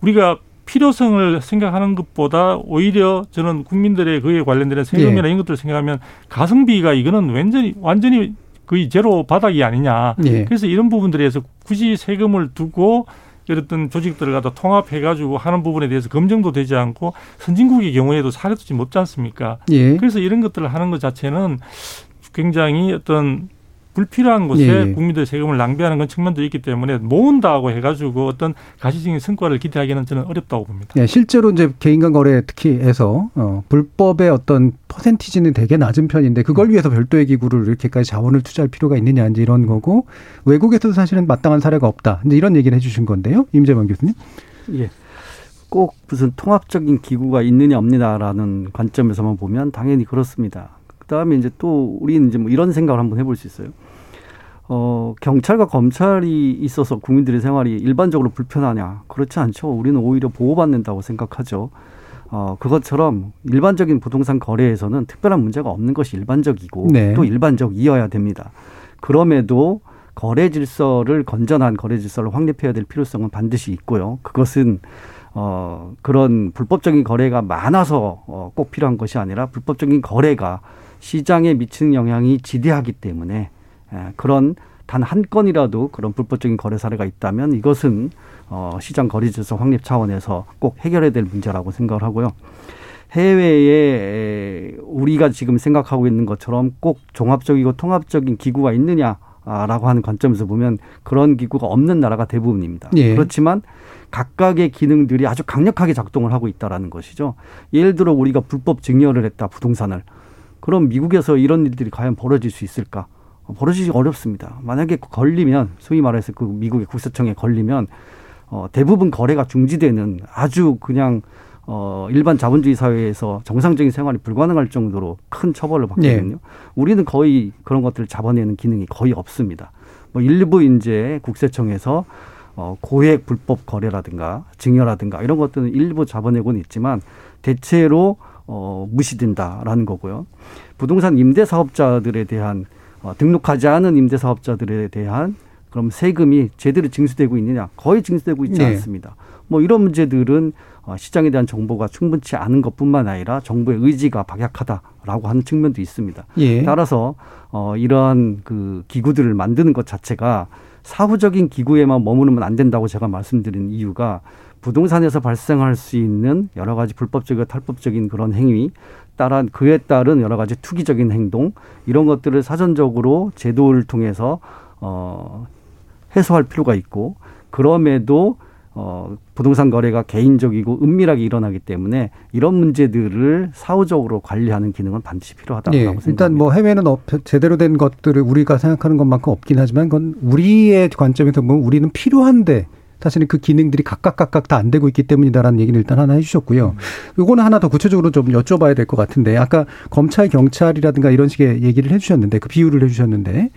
우리가 필요성을 생각하는 것보다 오히려 저는 국민들의 그에 관련되는 세금이나 이런 것들을 생각하면 가성비가 이거는 완전히 완전히 거의 제로 바닥이 아니냐. 예. 그래서 이런 부분들에서 굳이 세금을 두고 어떤 조직들을 갖다 통합해 가지고 하는 부분에 대해서 검증도 되지 않고 선진국의 경우에도 사례도 지금 없지 않습니까? 예. 그래서 이런 것들을 하는 것 자체는 굉장히 어떤 불필요한 곳에 예, 예. 국민들 세금을 낭비하는 건 측면도 있기 때문에 모은다고 해가지고 어떤 가시적인 성과를 기대하기는 저는 어렵다고 봅니다. 예, 실제로 이제 개인 간 거래 특히 해서 어, 불법의 어떤 퍼센티지는 되게 낮은 편인데 그걸 위해서 별도의 기구를 이렇게까지 자원을 투자할 필요가 있느냐 이제 이런 거고 외국에서도 사실은 마땅한 사례가 없다. 이제 이런 얘기를 해주신 건데요, 임재만 교수님. 예. 꼭 무슨 통합적인 기구가 있느냐 없느냐라는 관점에서만 보면 당연히 그렇습니다. 그다음에 이제 또 우리는 이제 뭐 이런 생각을 한번 해볼 수 있어요. 어, 경찰과 검찰이 있어서 국민들의 생활이 일반적으로 불편하냐? 그렇지 않죠. 우리는 오히려 보호받는다고 생각하죠. 어, 그것처럼 일반적인 부동산 거래에서는 특별한 문제가 없는 것이 일반적이고 네. 또 일반적이어야 됩니다. 그럼에도 거래 질서를 건전한 거래 질서를 확립해야 될 필요성은 반드시 있고요. 그것은 어, 그런 불법적인 거래가 많아서 어, 꼭 필요한 것이 아니라 불법적인 거래가 시장에 미치는 영향이 지대하기 때문에 예, 그런 단 한 건이라도 그런 불법적인 거래 사례가 있다면 이것은 어, 시장 거래 질서 확립 차원에서 꼭 해결해야 될 문제라고 생각을 하고요. 해외에 우리가 지금 생각하고 있는 것처럼 꼭 종합적이고 통합적인 기구가 있느냐라고 하는 관점에서 보면 그런 기구가 없는 나라가 대부분입니다. 예. 그렇지만 각각의 기능들이 아주 강력하게 작동을 하고 있다라는 것이죠. 예를 들어 우리가 불법 증여를 했다 부동산을. 그럼 미국에서 이런 일들이 과연 벌어질 수 있을까? 어, 벌어지기 어렵습니다. 만약에 걸리면 소위 말해서 그 미국의 국세청에 걸리면 어, 대부분 거래가 중지되는 아주 그냥 어, 일반 자본주의 사회에서 정상적인 생활이 불가능할 정도로 큰 처벌을 받거든요. 우리는 거의 그런 것들을 잡아내는 기능이 거의 없습니다. 뭐 일부 이제 국세청에서 어, 고액 불법 거래라든가 증여라든가 이런 것들은 일부 잡아내고는 있지만 대체로 어, 무시된다라는 거고요. 부동산 임대 사업자들에 대한 어, 등록하지 않은 임대 사업자들에 대한 그럼 세금이 제대로 징수되고 있느냐? 거의 징수되고 있지 네. 않습니다. 뭐 이런 문제들은 어, 시장에 대한 정보가 충분치 않은 것뿐만 아니라 정부의 의지가 박약하다라고 하는 측면도 있습니다. 예. 따라서 어, 이러한 그 기구들을 만드는 것 자체가 사후적인 기구에만 머무르면 안 된다고 제가 말씀드린 이유가 부동산에서 발생할 수 있는 여러 가지 불법적이고 탈법적인 그런 행위 따른 그에 따른 여러 가지 투기적인 행동 이런 것들을 사전적으로 제도를 통해서 어, 해소할 필요가 있고 그럼에도 어, 부동산 거래가 개인적이고 은밀하게 일어나기 때문에 이런 문제들을 사후적으로 관리하는 기능은 반드시 필요하다고 예, 생각합니다. 일단 뭐 해외는 어, 제대로 된 것들을 우리가 생각하는 것만큼 없긴 하지만 그건 우리의 관점에서 보면 우리는 필요한데 사실은 그 기능들이 각각 각각 다 안 되고 있기 때문이다라는 얘기를 일단 하나 해주셨고요. 요거는 하나 더 구체적으로 좀 여쭤봐야 될 것 같은데 아까 검찰 경찰이라든가 이런 식의 얘기를 해주셨는데 그 비율을 해주셨는데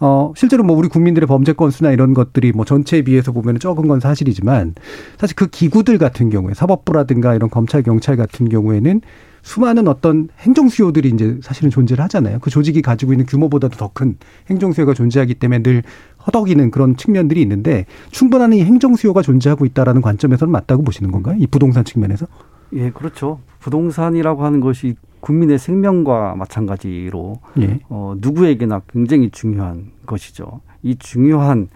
어, 실제로 뭐 우리 국민들의 범죄 건수나 이런 것들이 뭐 전체에 비해서 보면 적은 건 사실이지만 사실 그 기구들 같은 경우에 사법부라든가 이런 검찰, 경찰 같은 경우에는 수많은 어떤 행정 수요들이 이제 사실은 존재를 하잖아요. 그 조직이 가지고 있는 규모보다도 더 큰 행정 수요가 존재하기 때문에 늘 허덕이는 그런 측면들이 있는데 충분한 이 행정 수요가 존재하고 있다라는 관점에서는 맞다고 보시는 건가요? 이 부동산 측면에서? 예, 그렇죠. 부동산이라고 하는 것이 국민의 생명과 마찬가지로 예. 어, 누구에게나 굉장히 중요한 것이죠. 이 중요한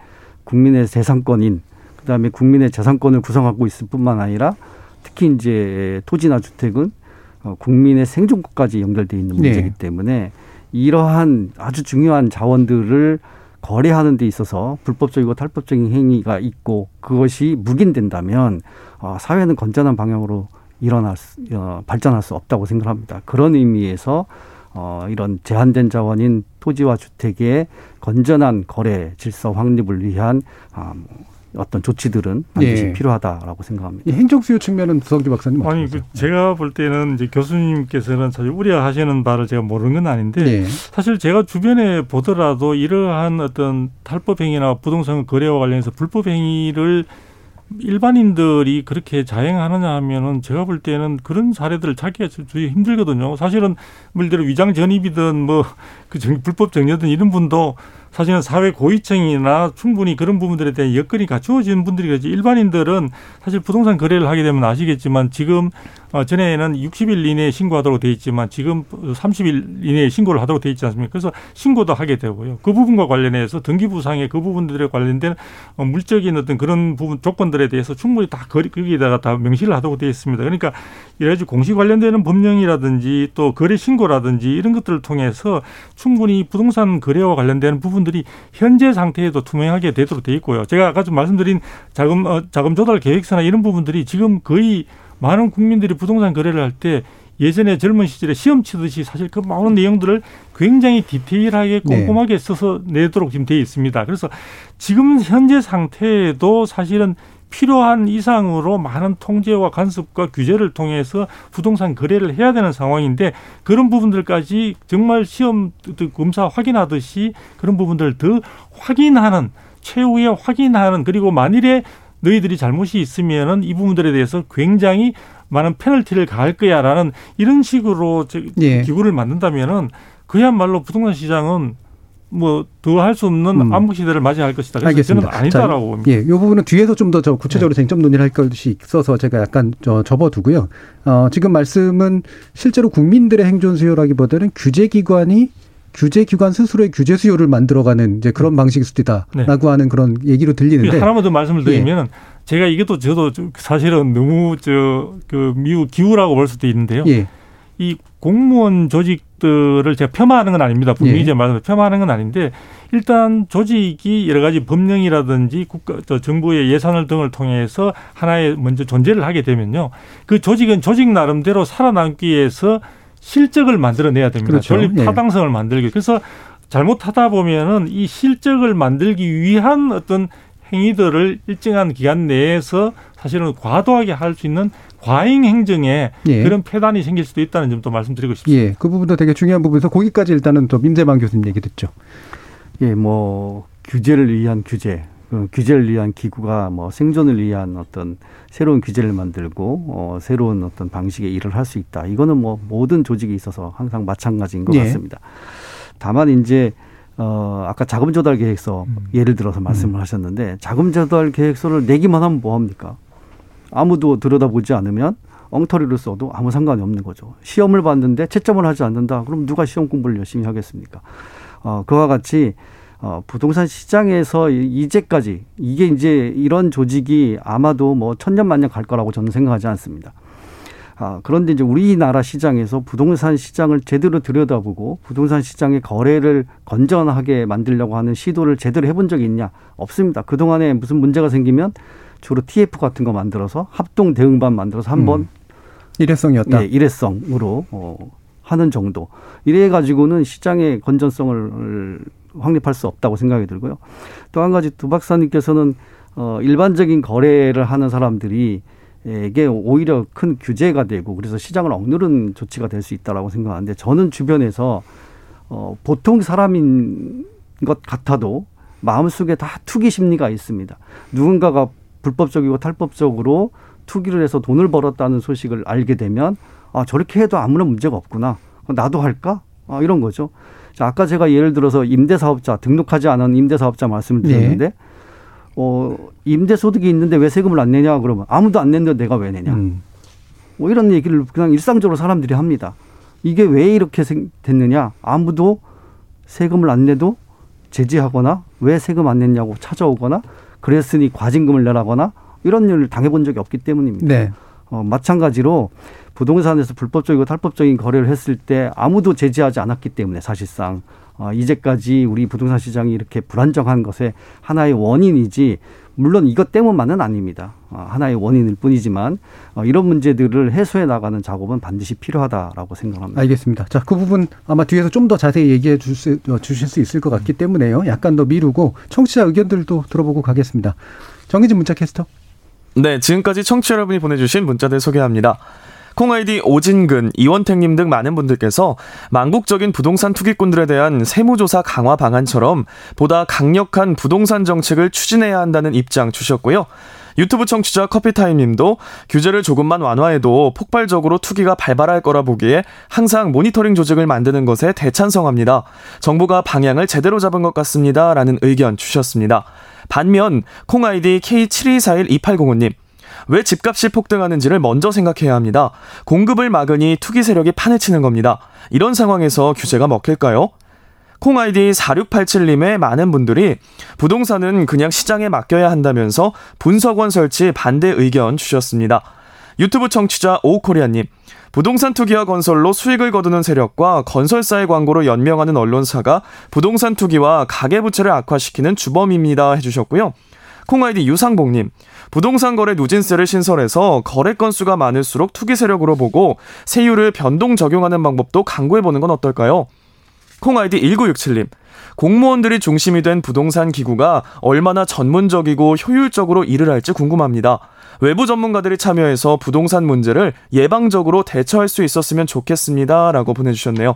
국민의 재산권인 그다음에 국민의 재산권을 구성하고 있을 뿐만 아니라 특히 이제 토지나 주택은 어, 국민의 생존권까지 연결돼 있는 문제이기 네. 때문에 이러한 아주 중요한 자원들을 거래하는 데 있어서 불법적이고 탈법적인 행위가 있고 그것이 묵인된다면 어, 사회는 건전한 방향으로 일어날 수, 어, 발전할 수 없다고 생각합니다. 그런 의미에서 어, 이런 제한된 자원인 토지와 주택의 건전한 거래 질서 확립을 위한 아, 뭐 어떤 조치들은 반드시 예. 필요하다라고 생각합니다. 이 행정 수요 측면은 두성기 박사님 아니 그? 제가 볼 때는 이제 교수님께서는 사실 우려하시는 바를 제가 모르는 건 아닌데 예. 사실 제가 주변에 보더라도 이러한 어떤 탈법 행위나 부동산 거래와 관련해서 불법 행위를 일반인들이 그렇게 자행하느냐 하면은 제가 볼 때는 그런 사례들을 찾기가 주기 힘들거든요. 사실은 뭐 예를 들어 위장 전입이든 뭐 그 불법 정려든 이런 분도 사실은 사회 고위층이나 충분히 그런 부분들에 대한 여건이 갖추어진 분들이 겠지 일반인들은 사실 부동산 거래를 하게 되면 아시겠지만 지금 어, 전에는 60일 이내에 신고하도록 돼 있지만 지금 30일 이내에 신고를 하도록 돼 있지 않습니까? 그래서 신고도 하게 되고요. 그 부분과 관련해서 등기부상의 그 부분들에 관련된 어, 물적인 어떤 그런 부분 조건들에 대해서 충분히 다 거리, 거기에다가 다 명시를 하도록 되어 있습니다. 그러니까 여러 가지 공시 관련되는 법령이라든지 또 거래 신고라든지 이런 것들을 통해서 충분히 부동산 거래와 관련되는 부분 들이 현재 상태에도 투명하게 되도록 돼 있고요. 제가 아까 좀 말씀드린 자금 어, 자금 조달 계획서나 이런 부분들이 지금 거의 많은 국민들이 부동산 거래를 할 때 예전에 젊은 시절에 시험 치듯이 사실 그 많은 내용들을 굉장히 디테일하게 네. 꼼꼼하게 써서 내도록 지금 되어 있습니다. 그래서 지금 현재 상태에도 사실은 필요한 이상으로 많은 통제와 간섭과 규제를 통해서 부동산 거래를 해야 되는 상황인데 그런 부분들까지 정말 시험 검사 확인하듯이 그런 부분들을 더 확인하는 최후에 확인하는 그리고 만일에 너희들이 잘못이 있으면은 이 부분들에 대해서 굉장히 많은 페널티를 가할 거야라는 이런 식으로 저- 예. 기구를 만든다면은 그야말로 부동산 시장은 뭐 더 할 수 없는 음. 암흑 시대를 맞이할 것이다. 그래서 알겠습니다. 저는 아니다라고 봅니다. 예, 이 부분은 뒤에서 좀 더 저 구체적으로 쟁점 논의를 할 것이 있어서 제가 약간 저 접어두고요. 어, 지금 말씀은 실제로 국민들의 행존 수요라기보다는 규제 기관이 규제 기관 스스로의 규제 수요를 만들어가는 이제 그런 방식일 수도 있다라고 하는 그런 얘기로 들리는데 하나만 더 말씀을 드리면 제가 이게 또 저도 좀 사실은 너무 저 그 미국 기후라고 볼 수도 있는데요. 예, 이 공무원 조직들을 제가 폄하하는 건 아닙니다. 분명히 예. 제가 말씀 폄하하는 건 아닌데 일단 조직이 여러 가지 법령이라든지 국가 저 정부의 예산을 등을 통해서 하나의 먼저 존재를 하게 되면요. 그 조직은 조직 나름대로 살아남기 위해서 실적을 만들어내야 됩니다. 그렇죠. 존립 예. 타당성을 만들기. 그래서 잘못하다 보면은 이 실적을 만들기 위한 어떤 행위들을 일정한 기간 내에서 사실은 과도하게 할 수 있는 과잉 행정에 예. 그런 폐단이 생길 수도 있다는 점도 말씀드리고 싶습니다. 예, 그 부분도 되게 중요한 부분에서 거기까지 일단은 또 민재만 교수님 얘기 듣죠. 예, 뭐 규제를 위한 규제, 그 규제를 위한 기구가 뭐 생존을 위한 어떤 새로운 규제를 만들고 어, 새로운 어떤 방식의 일을 할 수 있다. 이거는 뭐 모든 조직에 있어서 항상 마찬가지인 것 예. 같습니다. 다만 이제 어 아까 자금 조달 계획서 예를 들어서 말씀을 하셨는데 자금 조달 계획서를 내기만 하면 뭐 합니까? 아무도 들여다보지 않으면 엉터리로 써도 아무 상관이 없는 거죠. 시험을 봤는데 채점을 하지 않는다. 그럼 누가 시험 공부를 열심히 하겠습니까? 어, 그와 같이 어, 부동산 시장에서 이- 이제까지 이게 이제 이런 조직이 아마도 뭐 천년 만년 갈 거라고 저는 생각하지 않습니다. 아, 그런데 이제 우리나라 시장에서 부동산 시장을 제대로 들여다보고 부동산 시장의 거래를 건전하게 만들려고 하는 시도를 제대로 해본 적이 있냐? 없습니다. 그동안에 무슨 문제가 생기면 주로 TF 같은 거 만들어서 합동 대응반 만들어서 한번 음. 일회성이었다. 예, 일회성으로 어, 하는 정도. 이래 가지고는 시장의 건전성을 확립할 수 없다고 생각이 들고요. 또 한 가지 두 박사님께서는 어, 일반적인 거래를 하는 사람들이 에게 오히려 큰 규제가 되고 그래서 시장을 억누른 조치가 될 수 있다라고 생각하는데 저는 주변에서 어, 보통 사람인 것 같아도 마음속에 다 투기 심리가 있습니다. 누군가가 불법적이고 탈법적으로 투기를 해서 돈을 벌었다는 소식을 알게 되면 아 저렇게 해도 아무런 문제가 없구나. 나도 할까? 아, 이런 거죠. 자, 아까 제가 예를 들어서 임대사업자 등록하지 않은 임대사업자 말씀을 드렸는데 네. 어, 임대소득이 있는데 왜 세금을 안 내냐 그러면 아무도 안 냈는데 내가 왜 내냐. 음. 뭐 이런 얘기를 그냥 일상적으로 사람들이 합니다. 이게 왜 이렇게 됐느냐. 아무도 세금을 안 내도 제지하거나 왜 세금 안 냈냐고 찾아오거나 그랬으니 과징금을 내라거나 이런 일을 당해본 적이 없기 때문입니다. 네. 어, 마찬가지로 부동산에서 불법적이고 탈법적인 거래를 했을 때 아무도 제지하지 않았기 때문에 사실상 어, 이제까지 우리 부동산 시장이 이렇게 불안정한 것의 하나의 원인이지 물론 이것 때문만은 아닙니다. 어, 하나의 원인일 뿐이지만 어, 이런 문제들을 해소해 나가는 작업은 반드시 필요하다라고 생각합니다. 알겠습니다. 자, 그 부분 아마 뒤에서 좀 더 자세히 얘기해 주실, 어, 주실 수 있을 것 같기 때문에요. 약간 더 미루고 청취자 의견들도 들어보고 가겠습니다. 정희진 문자 캐스터. 네, 지금까지 청취자 여러분이 보내주신 문자들 소개합니다. 콩 아이디 오진근, 이원택님 등 많은 분들께서 망국적인 부동산 투기꾼들에 대한 세무조사 강화 방안처럼 보다 강력한 부동산 정책을 추진해야 한다는 입장 주셨고요. 유튜브 청취자 커피타임님도 규제를 조금만 완화해도 폭발적으로 투기가 발발할 거라 보기에 항상 모니터링 조직을 만드는 것에 대찬성합니다. 정부가 방향을 제대로 잡은 것 같습니다. 라는 의견 주셨습니다. 반면 콩아이디 K72412805님 왜 집값이 폭등하는지를 먼저 생각해야 합니다. 공급을 막으니 투기 세력이 판을 치는 겁니다. 이런 상황에서 규제가 먹힐까요? 콩 아이디 4687님의 많은 분들이 부동산은 그냥 시장에 맡겨야 한다면서 분석원 설치 반대 의견 주셨습니다. 유튜브 청취자 오코리아님, 부동산 투기와 건설로 수익을 거두는 세력과 건설사의 광고로 연명하는 언론사가 부동산 투기와 가계부채를 악화시키는 주범입니다 해주셨고요. 콩아이디 유상봉님, 부동산 거래 누진세를 신설해서 거래 건수가 많을수록 투기 세력으로 보고 세율을 변동 적용하는 방법도 강구해보는 건 어떨까요? 콩아이디 1967님, 공무원들이 중심이 된 부동산 기구가 얼마나 전문적이고 효율적으로 일을 할지 궁금합니다. 외부 전문가들이 참여해서 부동산 문제를 예방적으로 대처할 수 있었으면 좋겠습니다. 라고 보내주셨네요.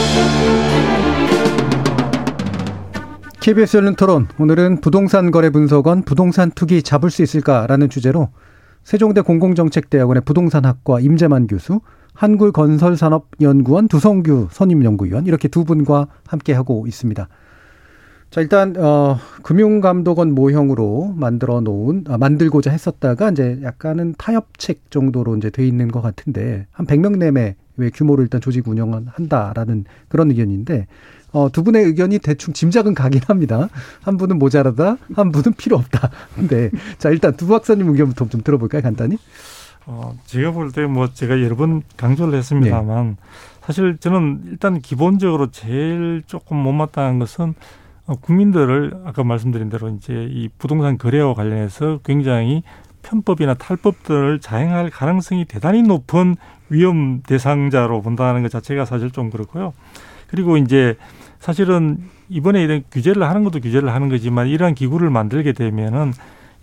KBS 열린 토론 오늘은 부동산 거래 분석원 부동산 투기 잡을 수 있을까라는 주제로 세종대 공공정책대학원의 부동산학과 임재만 교수, 한국건설산업연구원 두성규 선임연구위원 이렇게 두 분과 함께 하고 있습니다. 자 일단 어 금융감독원 모형으로 만들어 놓은 아, 만들고자 했었다가 이제 약간은 타협책 정도로 이제 돼 있는 것 같은데 한 100명 내외 규모로 일단 조직 운영은 한다라는 그런 의견인데 어, 두 분의 의견이 대충 짐작은 가긴 합니다. 한 분은 모자라다, 한 분은 필요 없다. 근데 자 일단 두 박사님 의견부터 좀 들어볼까요, 간단히? 어, 제가 볼 때 뭐 제가 여러 번 강조를 했습니다만 네. 사실 저는 일단 기본적으로 제일 조금 못마땅한 것은 어, 국민들을 아까 말씀드린 대로 이제 이 부동산 거래와 관련해서 굉장히 편법이나 탈법 등을 자행할 가능성이 대단히 높은 위험 대상자로 본다는 것 자체가 사실 좀 그렇고요. 그리고 이제 사실은 이번에 이런 규제를 하는 것도 규제를 하는 거지만 이러한 기구를 만들게 되면은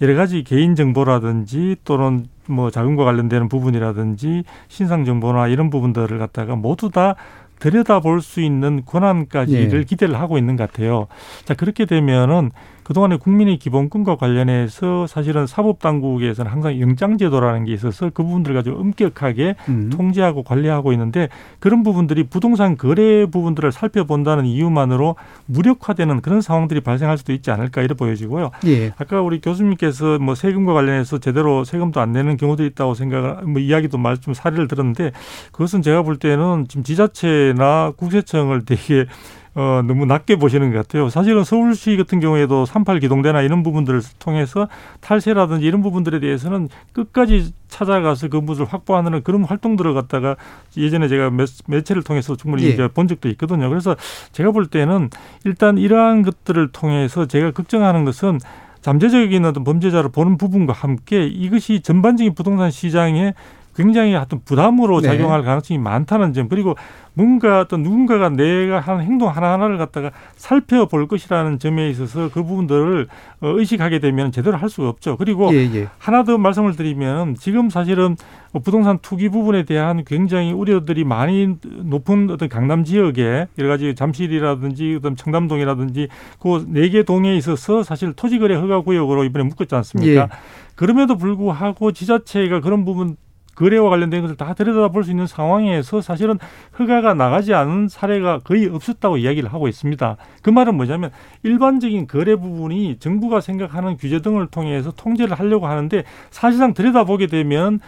여러 가지 개인 정보라든지 또는 뭐 자금과 관련되는 부분이라든지 신상 정보나 이런 부분들을 갖다가 모두 다 들여다볼 수 있는 권한까지를 예. 기대를 하고 있는 것 같아요. 자 그렇게 되면은 그동안에 국민의 기본권과 관련해서 사실은 사법당국에서는 항상 영장제도라는 게 있어서 그 부분들을 가지고 엄격하게 음. 통제하고 관리하고 있는데 그런 부분들이 부동산 거래 부분들을 살펴본다는 이유만으로 무력화되는 그런 상황들이 발생할 수도 있지 않을까 이래 보여지고요. 예. 아까 우리 교수님께서 뭐 세금과 관련해서 제대로 세금도 안 내는 경우도 있다고 생각을 뭐 이야기도 말좀 사례를 들었는데 그것은 제가 볼 때는 지금 지자체나 국세청을 되게 어, 너무 낮게 보시는 것 같아요. 사실은 서울시 같은 경우에도 38 기동대나 이런 부분들을 통해서 탈세라든지 이런 부분들에 대해서는 끝까지 찾아가서 그 부분을 확보하는 그런 활동들을 갖다가 예전에 제가 매, 매체를 통해서 충분히 예. 이제 본 적도 있거든요. 그래서 제가 볼 때는 일단 이러한 것들을 통해서 제가 걱정하는 것은 잠재적인 어떤 범죄자를 보는 부분과 함께 이것이 전반적인 부동산 시장에 굉장히 하여튼 부담으로 네. 작용할 가능성이 많다는 점 그리고 뭔가 어떤 누군가가 내가 하는 행동 하나하나를 갖다가 살펴볼 것이라는 점에 있어서 그 부분들을 어, 의식하게 되면 제대로 할 수가 없죠. 그리고 예, 예. 하나 더 말씀을 드리면 지금 사실은 부동산 투기 부분에 대한 굉장히 우려들이 많이 높은 어떤 강남 지역에 여러 가지 잠실이라든지 어떤 청담동이라든지 그 네 개 동에 있어서 사실 토지거래 허가 구역으로 이번에 묶었지 않습니까? 예. 그럼에도 불구하고 지자체가 그런 부분 거래와 관련된 것을 다 들여다볼 수 있는 상황에서 사실은 허가가 나가지 않은 사례가 거의 없었다고 이야기를 하고 있습니다. 그 말은 뭐냐면 일반적인 거래 부분이 정부가 생각하는 규제 등을 통해서 통제를 하려고 하는데 사실상 들여다보게 되면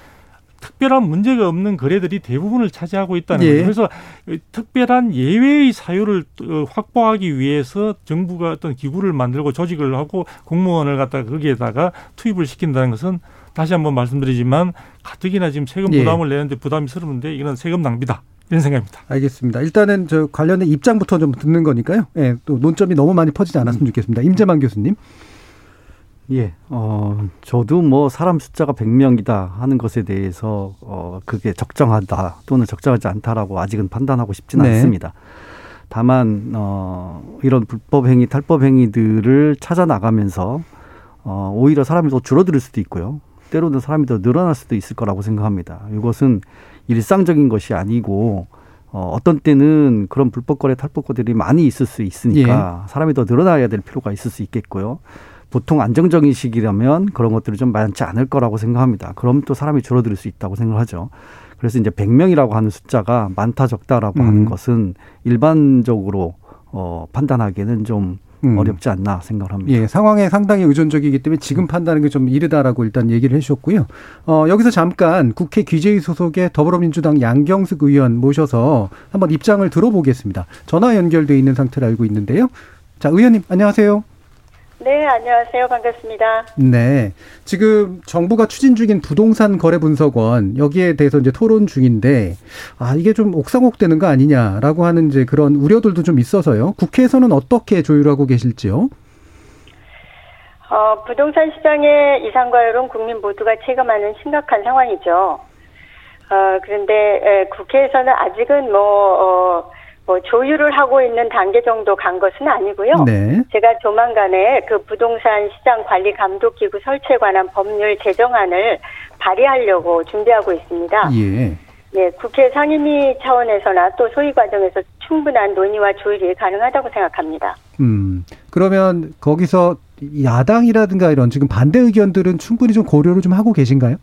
특별한 문제가 없는 거래들이 대부분을 차지하고 있다는 예. 거죠. 그래서 특별한 예외의 사유를 어, 확보하기 위해서 정부가 어떤 기구를 만들고 조직을 하고 공무원을 갖다가 거기에다가 투입을 시킨다는 것은 다시 한번 말씀드리지만 가뜩이나 지금 세금 예. 부담을 내는데 부담이 스러운데 이건 세금 낭비다. 이런 생각입니다. 알겠습니다. 일단은 저 관련된 입장부터 좀 듣는 거니까요. 예, 또 논점이 너무 많이 퍼지지 않았으면 좋겠습니다. 임재만 교수님. 예, 어, 저도 뭐 사람 숫자가 100명이다 하는 것에 대해서 어, 그게 적정하다 또는 적정하지 않다라고 아직은 판단하고 싶지는 네. 않습니다. 다만, 어, 이런 불법 행위, 탈법 행위들을 찾아 나가면서 어, 오히려 사람이 더 줄어들 수도 있고요. 때로는 사람이 더 늘어날 수도 있을 거라고 생각합니다. 이것은 일상적인 것이 아니고 어, 어떤 때는 그런 불법 거래, 탈법 거래들이 많이 있을 수 있으니까 사람이 더 늘어나야 될 필요가 있을 수 있겠고요. 보통 안정적인 시기라면 그런 것들이 좀 많지 않을 거라고 생각합니다. 그럼 또 사람이 줄어들 수 있다고 생각하죠. 그래서 이제 100명이라고 하는 숫자가 많다 적다라고 음. 하는 것은 일반적으로 어, 판단하기에는 좀 음. 어렵지 않나 생각을 합니다. 예, 상황에 상당히 의존적이기 때문에 지금 판단하는 게 좀 이르다라고 일단 얘기를 해주셨고요. 어, 여기서 잠깐 국회 귀재위 소속의 더불어민주당 양경숙 의원 모셔서 한번 입장을 들어보겠습니다. 전화 연결돼 있는 상태로 알고 있는데요. 자, 의원님 안녕하세요. 네, 안녕하세요. 반갑습니다. 네. 지금 정부가 추진 중인 부동산 거래 분석원 여기에 대해서 이제 토론 중인데 아, 이게 좀 옥상옥 되는 거 아니냐라고 하는 이제 그런 우려들도 좀 있어서요. 국회에서는 어떻게 조율하고 계실지요? 어, 부동산 시장의 이상과열은 국민 모두가 체감하는 심각한 상황이죠. 어, 그런데 에, 국회에서는 아직은 뭐, 어, 뭐 조율을 하고 있는 단계 정도 간 것은 아니고요. 네. 제가 조만간에 그 부동산 시장 관리 감독 기구 설치에 관한 법률 제정안을 발의하려고 준비하고 있습니다. 예. 네, 국회 상임위 차원에서나 또 소위 과정에서 충분한 논의와 조율이 가능하다고 생각합니다. 음. 그러면 거기서 야당이라든가 이런 지금 반대 의견들은 충분히 좀 고려를 좀 하고 계신가요?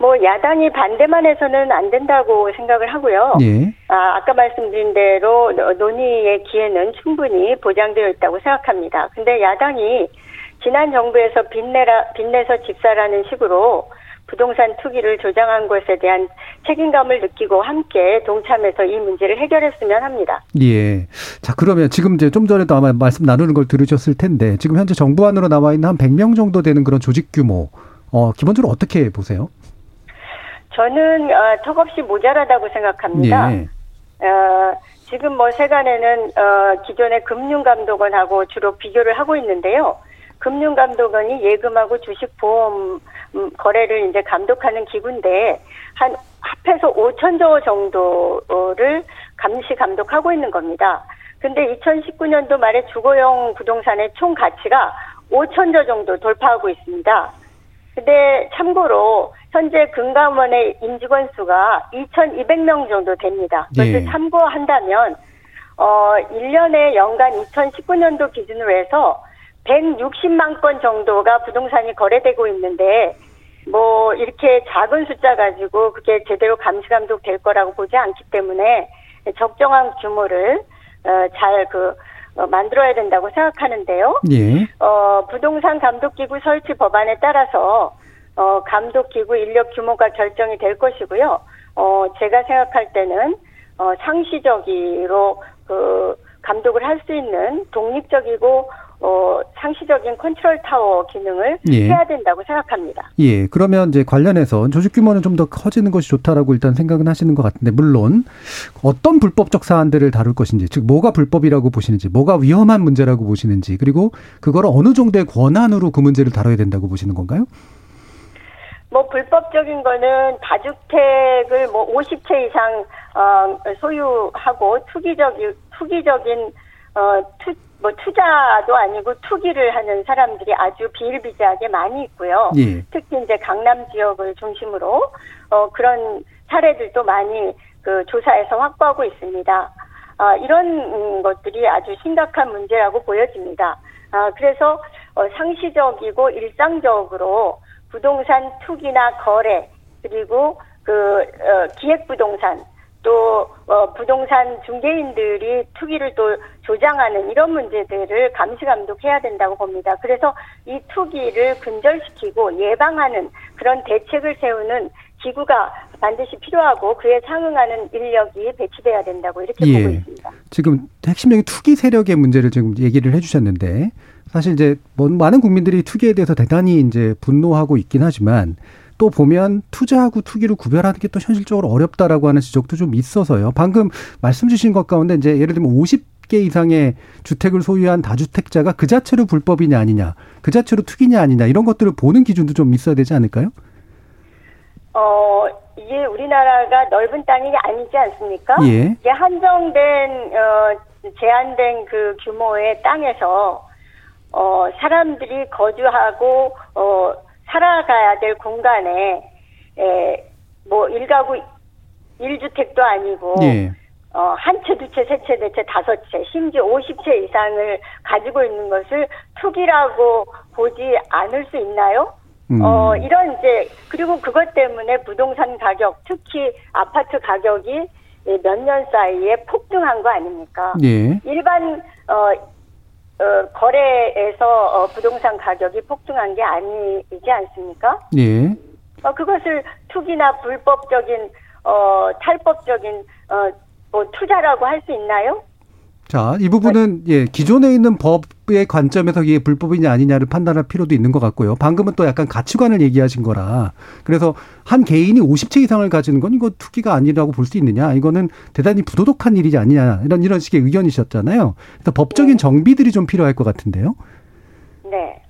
뭐 야당이 반대만 해서는 안 된다고 생각을 하고요. 예. 아, 아까 말씀드린 대로 노- 논의의 기회는 충분히 보장되어 있다고 생각합니다. 근데 야당이 지난 정부에서 빚내라 빚내서 집사라는 식으로 부동산 투기를 조장한 것에 대한 책임감을 느끼고 함께 동참해서 이 문제를 해결했으면 합니다. 예. 자, 그러면 지금 이제 좀 전에도 아마 말씀 나누는 걸 들으셨을 텐데 지금 현재 정부 안으로 나와 있는 한 100명 정도 되는 그런 조직 규모 어, 기본적으로 어떻게 보세요? 저는 어, 턱없이 모자라다고 생각합니다. 예. 어, 지금 뭐 세간에는 어, 기존의 금융감독원하고 주로 비교를 하고 있는데요. 금융감독원이 예금하고 주식 보험 음, 거래를 이제 감독하는 기구인데 한 합해서 5천조 정도를 감시 감독하고 있는 겁니다. 근데 2019년도 말에 주거용 부동산의 총 가치가 5천조 정도 돌파하고 있습니다. 근데 참고로 현재 금감원의 임직원 수가 2,200명 정도 됩니다. 그것을 예. 참고한다면 어 1년에 연간 2019년도 기준으로 해서 160만 건 정도가 부동산이 거래되고 있는데 뭐 이렇게 작은 숫자 가지고 그게 제대로 감시 감독 될 거라고 보지 않기 때문에 적정한 규모를 어, 잘 그 어, 만들어야 된다고 생각하는데요. 예. 어, 부동산 감독기구 설치 법안에 따라서 어, 감독기구 인력 규모가 결정이 될 것이고요. 어, 제가 생각할 때는 어, 상시적으로 그 감독을 할 수 있는 독립적이고 어, 상시적인 컨트롤 타워 기능을 예. 해야 된다고 생각합니다. 예, 그러면 이제 관련해서 조직 규모는 좀 더 커지는 것이 좋다라고 일단 생각은 하시는 것 같은데 물론 어떤 불법적 사안들을 다룰 것인지 즉 뭐가 불법이라고 보시는지 뭐가 위험한 문제라고 보시는지 그리고 그걸 어느 정도의 권한으로 그 문제를 다뤄야 된다고 보시는 건가요? 뭐 불법적인 거는 다주택을 뭐 50채 이상 어, 소유하고 투기적인 투기적인 어, 투, 뭐 투자도 아니고 투기를 하는 사람들이 아주 비일비재하게 많이 있고요. 예. 특히 이제 강남 지역을 중심으로 어, 그런 사례들도 많이 그 조사에서 확보하고 있습니다. 아, 이런 음, 것들이 아주 심각한 문제라고 보여집니다. 아, 그래서 어, 상시적이고 일상적으로 부동산 투기나 거래 그리고 그 어, 기획 부동산 또 어, 부동산 중개인들이 투기를 또 조장하는 이런 문제들을 감시 감독해야 된다고 봅니다. 그래서 이 투기를 근절시키고 예방하는 그런 대책을 세우는 기구가 반드시 필요하고 그에 상응하는 인력이 배치돼야 된다고 이렇게 보고 예. 있습니다. 지금 핵심적인 투기 세력의 문제를 지금 얘기를 해주셨는데 사실 이제 뭐 많은 국민들이 투기에 대해서 대단히 이제 분노하고 있긴 하지만 또 보면 투자하고 투기를 구별하는 게 또 현실적으로 어렵다라고 하는 지적도 좀 있어서요. 방금 말씀 주신 것 가운데 이제 예를 들면 50 개 이상의 주택을 소유한 다주택자가 그 자체로 불법이냐 아니냐, 그 자체로 투기냐 아니냐 이런 것들을 보는 기준도 좀 있어야 되지 않을까요? 어, 이게 우리나라가 넓은 땅이 아니지 않습니까? 예. 이게 한정된, 어, 제한된 그 규모의 땅에서, 어, 사람들이 거주하고, 어, 살아가야 될 공간에, 에, 뭐, 일가구, 일주택도 아니고, 예. 어, 한 채, 두 채, 세 채, 네 채, 다섯 채, 심지어 50채 이상을 가지고 있는 것을 투기라고 보지 않을 수 있나요? 음. 어, 이런 이제, 그리고 그것 때문에 부동산 가격, 특히 아파트 가격이 몇 년 사이에 폭등한 거 아닙니까? 예. 일반, 어, 어, 거래에서 어, 부동산 가격이 폭등한 게 아니지 않습니까? 예. 어, 그것을 투기나 불법적인, 어, 탈법적인, 어, 뭐 투자라고 할 수 있나요? 자, 이 부분은 예, 기존에 있는 법의 관점에서 이게 불법이냐 아니냐를 판단할 필요도 있는 것 같고요. 방금은 또 약간 가치관을 얘기하신 거라. 그래서 한 개인이 50채 이상을 가지는 건 이거 투기가 아니라고 볼 수 있느냐? 이거는 대단히 부도덕한 일이지 아니냐. 이런 이런 식의 의견이셨잖아요. 그래서 법적인 정비들이 좀 필요할 것 같은데요. 네.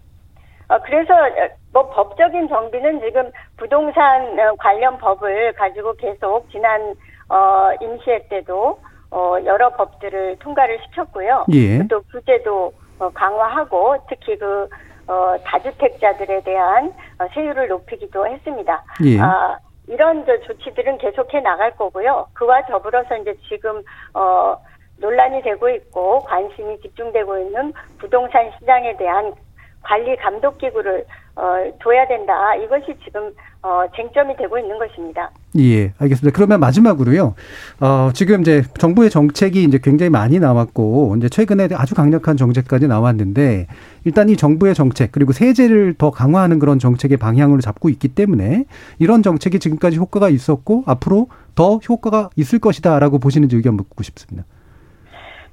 어, 그래서 어, 뭐 법적인 정비는 지금 부동산 어, 관련 법을 가지고 계속 지난 어, 임시회 때도 어, 여러 법들을 통과를 시켰고요. 예. 또 규제도 어, 강화하고 특히 그 어, 다주택자들에 대한 어, 세율을 높이기도 했습니다. 예. 아, 이런 저 조치들은 계속해 나갈 거고요. 그와 더불어서 이제 지금 어, 논란이 되고 있고 관심이 집중되고 있는 부동산 시장에 대한 관리 감독 기구를 어, 둬야 된다. 이것이 지금 어, 쟁점이 되고 있는 것입니다. 예, 알겠습니다. 그러면 마지막으로요. 어, 지금 이제 정부의 정책이 이제 굉장히 많이 나왔고, 이제 최근에 아주 강력한 정책까지 나왔는데, 일단 이 정부의 정책, 그리고 세제를 더 강화하는 그런 정책의 방향으로 잡고 있기 때문에, 이런 정책이 지금까지 효과가 있었고, 앞으로 더 효과가 있을 것이다라고 보시는지 의견 묻고 싶습니다.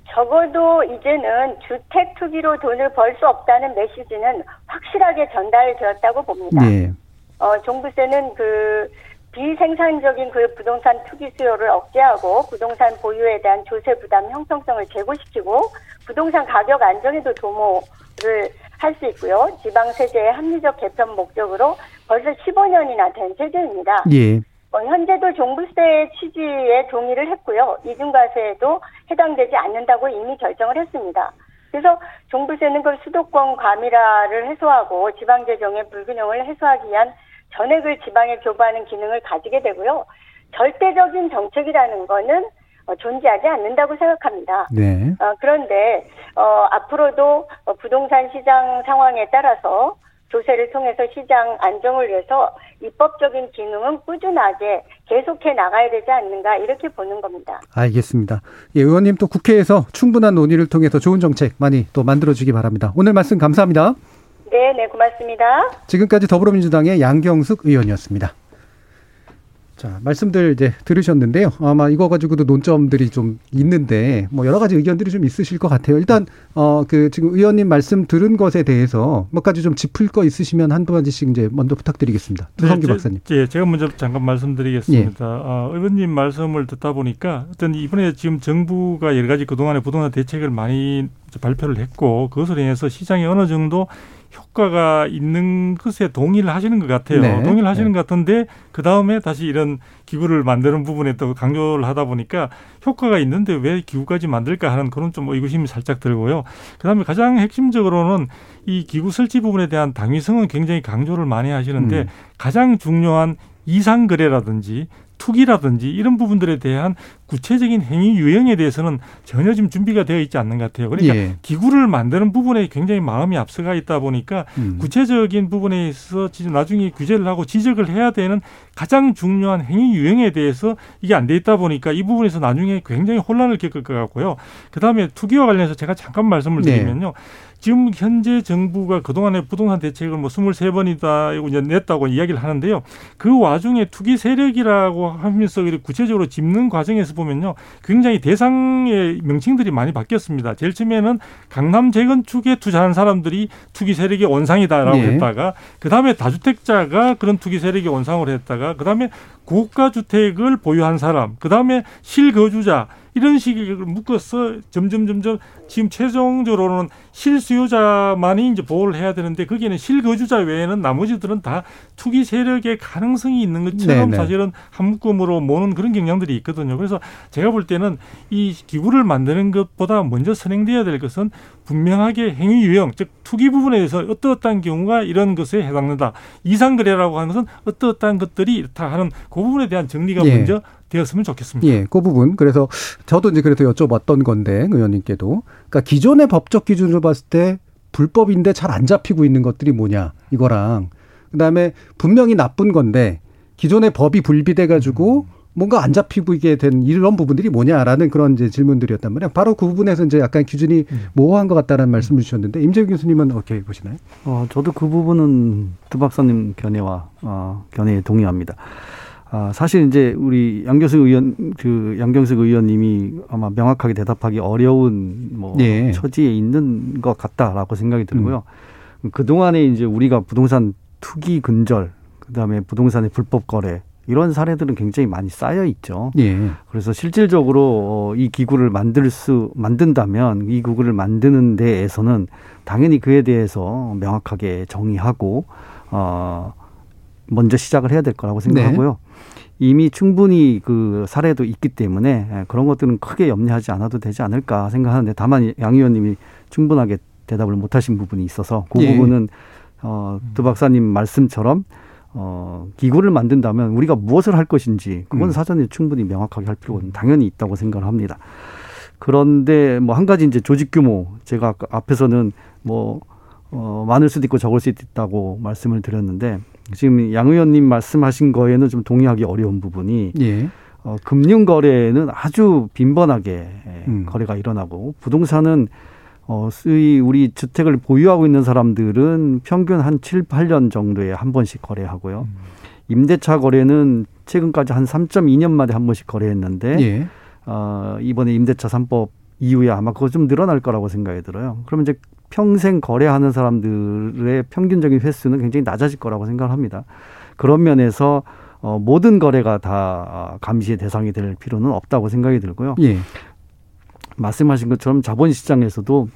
적어도 이제는 주택 투기로 돈을 벌 수 없다는 메시지는 확실하게 전달되었다고 봅니다. 예. 어, 종부세는 그 비생산적인 그 부동산 투기 수요를 억제하고 부동산 보유에 대한 조세 부담 형성성을 제고시키고 부동산 가격 안정에도 도모를 할 수 있고요. 지방 세제의 합리적 개편 목적으로 벌써 15년이나 된 세제입니다. 예. 어, 현재도 종부세 취지에 동의를 했고요. 이중과세에도 해당되지 않는다고 이미 결정을 했습니다. 그래서 종부세는 그 수도권 과밀화를 해소하고 지방재정의 불균형을 해소하기 위한 전액을 지방에 교부하는 기능을 가지게 되고요. 절대적인 정책이라는 거는 어, 존재하지 않는다고 생각합니다. 네. 어, 그런데 어, 앞으로도 어, 부동산 시장 상황에 따라서 조세를 통해서 시장 안정을 위해서 입법적인 기능은 꾸준하게 계속해 나가야 되지 않는가 이렇게 보는 겁니다. 알겠습니다. 예, 의원님 또 국회에서 충분한 논의를 통해서 좋은 정책 많이 또 만들어주기 바랍니다. 오늘 말씀 감사합니다. 네, 네, 고맙습니다. 지금까지 더불어민주당의 양경숙 의원이었습니다. 자, 말씀들 이제 들으셨는데요. 아마 이거 가지고도 논점들이 좀 있는데 뭐 여러 가지 의견들이 좀 있으실 것 같아요. 일단 어 그 지금 의원님 말씀 들은 것에 대해서 몇 가지 좀 짚을 거 있으시면 한두 가지씩 이제 먼저 부탁드리겠습니다. 두성규 네, 박사님. 예, 제가 먼저 잠깐 말씀드리겠습니다. 어, 의원님 말씀을 듣다 보니까 어떤 이번에 지금 정부가 여러 가지 그동안의 부동산 대책을 많이 발표를 했고 그것으로 인해서 시장에 어느 정도 효과가 있는 것에 동의를 하시는 것 같아요. 네. 동의를 하시는 네. 것 같은데 그 다음에 다시 이런 기구를 만드는 부분에 또 강조를 하다 보니까 효과가 있는데 왜 기구까지 만들까 하는 그런 좀 의구심이 살짝 들고요. 그 다음에 가장 핵심적으로는 이 기구 설치 부분에 대한 당위성은 굉장히 강조를 많이 하시는데 음. 가장 중요한 이상 거래라든지 투기라든지 이런 부분들에 대한 구체적인 행위 유형에 대해서는 전혀 지금 준비가 되어 있지 않는 것 같아요. 그러니까 예. 기구를 만드는 부분에 굉장히 마음이 앞서가 있다 보니까 음. 구체적인 부분에 있어서 지금 나중에 규제를 하고 지적을 해야 되는 가장 중요한 행위 유형에 대해서 이게 안 돼 있다 보니까 이 부분에서 나중에 굉장히 혼란을 겪을 것 같고요. 그 다음에 투기와 관련해서 제가 잠깐 말씀을 네. 드리면요. 지금 현재 정부가 그동안에 부동산 대책을 뭐 23번이다 이제 냈다고 이야기를 하는데요. 그 와중에 투기 세력이라고 하면서 구체적으로 짚는 과정에서 보면요. 굉장히 대상의 명칭들이 많이 바뀌었습니다. 제일 처음에는 강남 재건축에 투자한 사람들이 투기 세력의 원상이다라고 예. 했다가 그다음에 다주택자가 그런 투기 세력의 원상으로 했다 가 그다음에 고가 주택을 보유한 사람, 그다음에 실거주자 이런 식으로 묶어서 점점 점점 지금 최종적으로는 실수요자만이 이제 보호를 해야 되는데 거기에는 실거주자 외에는 나머지들은 다 투기 세력의 가능성이 있는 것처럼 네네. 사실은 한 묶음으로 모는 그런 경향들이 있거든요. 그래서 제가 볼 때는 이 기구를 만드는 것보다 먼저 선행돼야 될 것은 분명하게 행위 유형, 즉 투기 부분에 대해서 어떠어떠한 경우가 이런 것에 해당된다. 이상 거래라고 하는 것은 어떠어떠한 것들이 이렇다 하는 그 부분에 대한 정리가 예. 먼저 되었으면 좋겠습니다. 예, 그 부분. 그래서 저도 이제 그래서 여쭤봤던 건데 의원님께도 그러니까 기존의 법적 기준으로 봤을 때 불법인데 잘 안 잡히고 있는 것들이 뭐냐 이거랑 그다음에 분명히 나쁜 건데 기존의 법이 불비돼 가지고 뭔가 안 잡히고 이게 된 이런 부분들이 뭐냐라는 그런 이제 질문들이었단 말이에요. 바로 그 부분에서 이제 약간 기준이 모호한 것 같다는 말씀을 주셨는데 임재규 교수님은 어떻게 보시나요? 어, 저도 그 부분은 두 박사님 견해와 어, 견해에 동의합니다. 아, 사실 이제 우리 양경숙 의원, 그 양경숙 의원님이 아마 명확하게 대답하기 어려운 뭐 예. 처지에 있는 것 같다라고 생각이 들고요. 그 동안에 이제 우리가 부동산 투기 근절, 그 다음에 부동산의 불법 거래 이런 사례들은 굉장히 많이 쌓여 있죠. 예. 그래서 실질적으로 어, 이 기구를 만들 수 만든다면 이 기구를 만드는 데에서는 당연히 그에 대해서 명확하게 정의하고 어 먼저 시작을 해야 될 거라고 생각하고요. 이미 충분히 그 사례도 있기 때문에 예, 그런 것들은 크게 염려하지 않아도 되지 않을까 생각하는데 다만 양 의원님이 충분하게 대답을 못 하신 부분이 있어서 그 예. 부분은 어, 두 박사님 말씀처럼 어, 기구를 만든다면 우리가 무엇을 할 것인지 그건 음. 사전에 충분히 명확하게 할 필요가 당연히 있다고 생각을 합니다. 그런데 뭐 한 가지 이제 조직 규모 제가 앞에서는 뭐 어, 많을 수도 있고 적을 수도 있다고 말씀을 드렸는데 지금 양 의원님 말씀하신 거에는 좀 동의하기 어려운 부분이 예. 어, 금융 거래는 아주 빈번하게 예, 음. 거래가 일어나고 부동산은 어, 수의 우리 주택을 보유하고 있는 사람들은 평균 한 7, 8년 정도에 한 번씩 거래하고요. 음. 임대차 거래는 최근까지 한 3.2년 만에 한 번씩 거래했는데 예. 어, 이번에 임대차 3법 이후에 아마 그거 좀 늘어날 거라고 생각이 들어요. 그러면 이제 평생 거래하는 사람들의 평균적인 횟수는 굉장히 낮아질 거라고 생각을 합니다. 그런 면에서 어, 모든 거래가 다 감시의 대상이 될 필요는 없다고 생각이 들고요. 예. 말씀하신 것처럼 자본시장에서도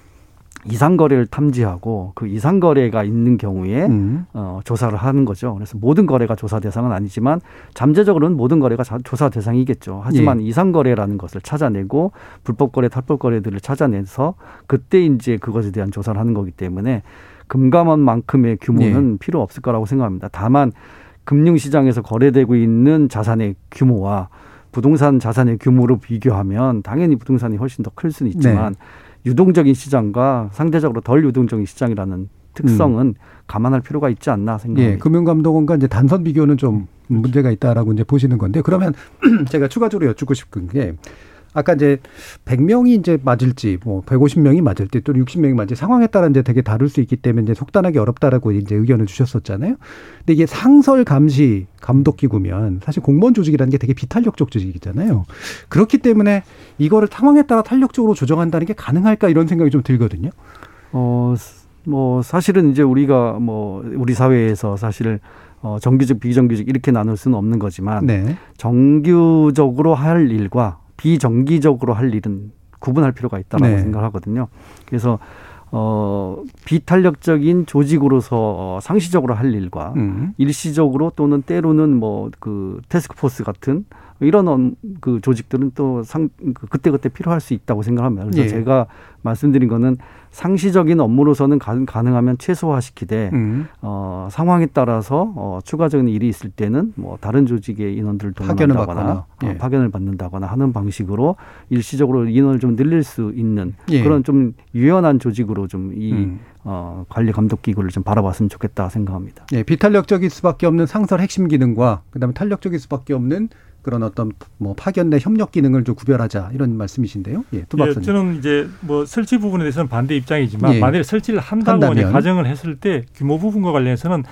이상 거래를 탐지하고 그 이상 거래가 있는 경우에 음. 어, 조사를 하는 거죠. 그래서 모든 거래가 조사 대상은 아니지만 잠재적으로는 모든 거래가 조사 대상이겠죠. 하지만 예. 이상 거래라는 것을 찾아내고 불법 거래, 탈법 거래들을 찾아내서 그때 이제 그것에 대한 조사를 하는 거기 때문에 금감원만큼의 규모는 예. 필요 없을 거라고 생각합니다. 다만 금융시장에서 거래되고 있는 자산의 규모와 부동산 자산의 규모로 비교하면 당연히 부동산이 훨씬 더 클 수는 있지만 네. 유동적인 시장과 상대적으로 덜 유동적인 시장이라는 특성은 음. 감안할 필요가 있지 않나 생각합니다. 예, 금융감독원과 이제 단선 비교는 좀 문제가 있다라고 이제 보시는 건데 그러면 제가 추가적으로 여쭙고 싶은 게 아까 이제 100명이 이제 맞을지 뭐 150명이 맞을지 또 60명이 맞을지 상황에 따라 이제 되게 다를 수 있기 때문에 이제 속단하기 어렵다라고 이제 의견을 주셨었잖아요. 근데 이게 상설 감시 감독 기구면 사실 공무원 조직이라는 게 되게 비탄력적 조직이잖아요. 그렇기 때문에 이거를 상황에 따라 탄력적으로 조정한다는 게 가능할까 이런 생각이 좀 들거든요. 어, 뭐 사실은 이제 우리가 뭐 우리 사회에서 사실 어, 정규직, 비정규직 이렇게 나눌 수는 없는 거지만 네. 정규적으로 할 일과 비정기적으로 할 일은 구분할 필요가 있다라고 네. 생각하거든요. 그래서 어, 비탄력적인 조직으로서 어, 상시적으로 할 일과 음. 일시적으로 또는 때로는 뭐 그 테스크포스 같은 이런 그 조직들은 또 상, 그 그때그때 필요할 수 있다고 생각합니다. 그래서 예. 제가 말씀드린 거는 상시적인 업무로서는 가능하면 최소화시키되 음. 어, 상황에 따라서 어, 추가적인 일이 있을 때는 뭐 다른 조직의 인원들을 동원한다거나 어, 예. 어, 파견을 받는다거나 하는 방식으로 일시적으로 인원을 좀 늘릴 수 있는 예. 그런 좀 유연한 조직으로 좀이 음. 어, 관리 감독 기구를 좀 바라봤으면 좋겠다 생각합니다. 예, 비탄력적일 수밖에 없는 상설 핵심 기능과 그다음에 탄력적일 수밖에 없는 그런 어떤 뭐 파견 내 협력 기능을 좀 구별하자 이런 말씀이신데요. 예, 두 박사님. 예, 저는 이제 뭐 설치 부분에 대해서는 반대 입장이지만 예. 만약에 설치를 한다고 한다면. 가정을 했을 때 규모 부분과 관련해서는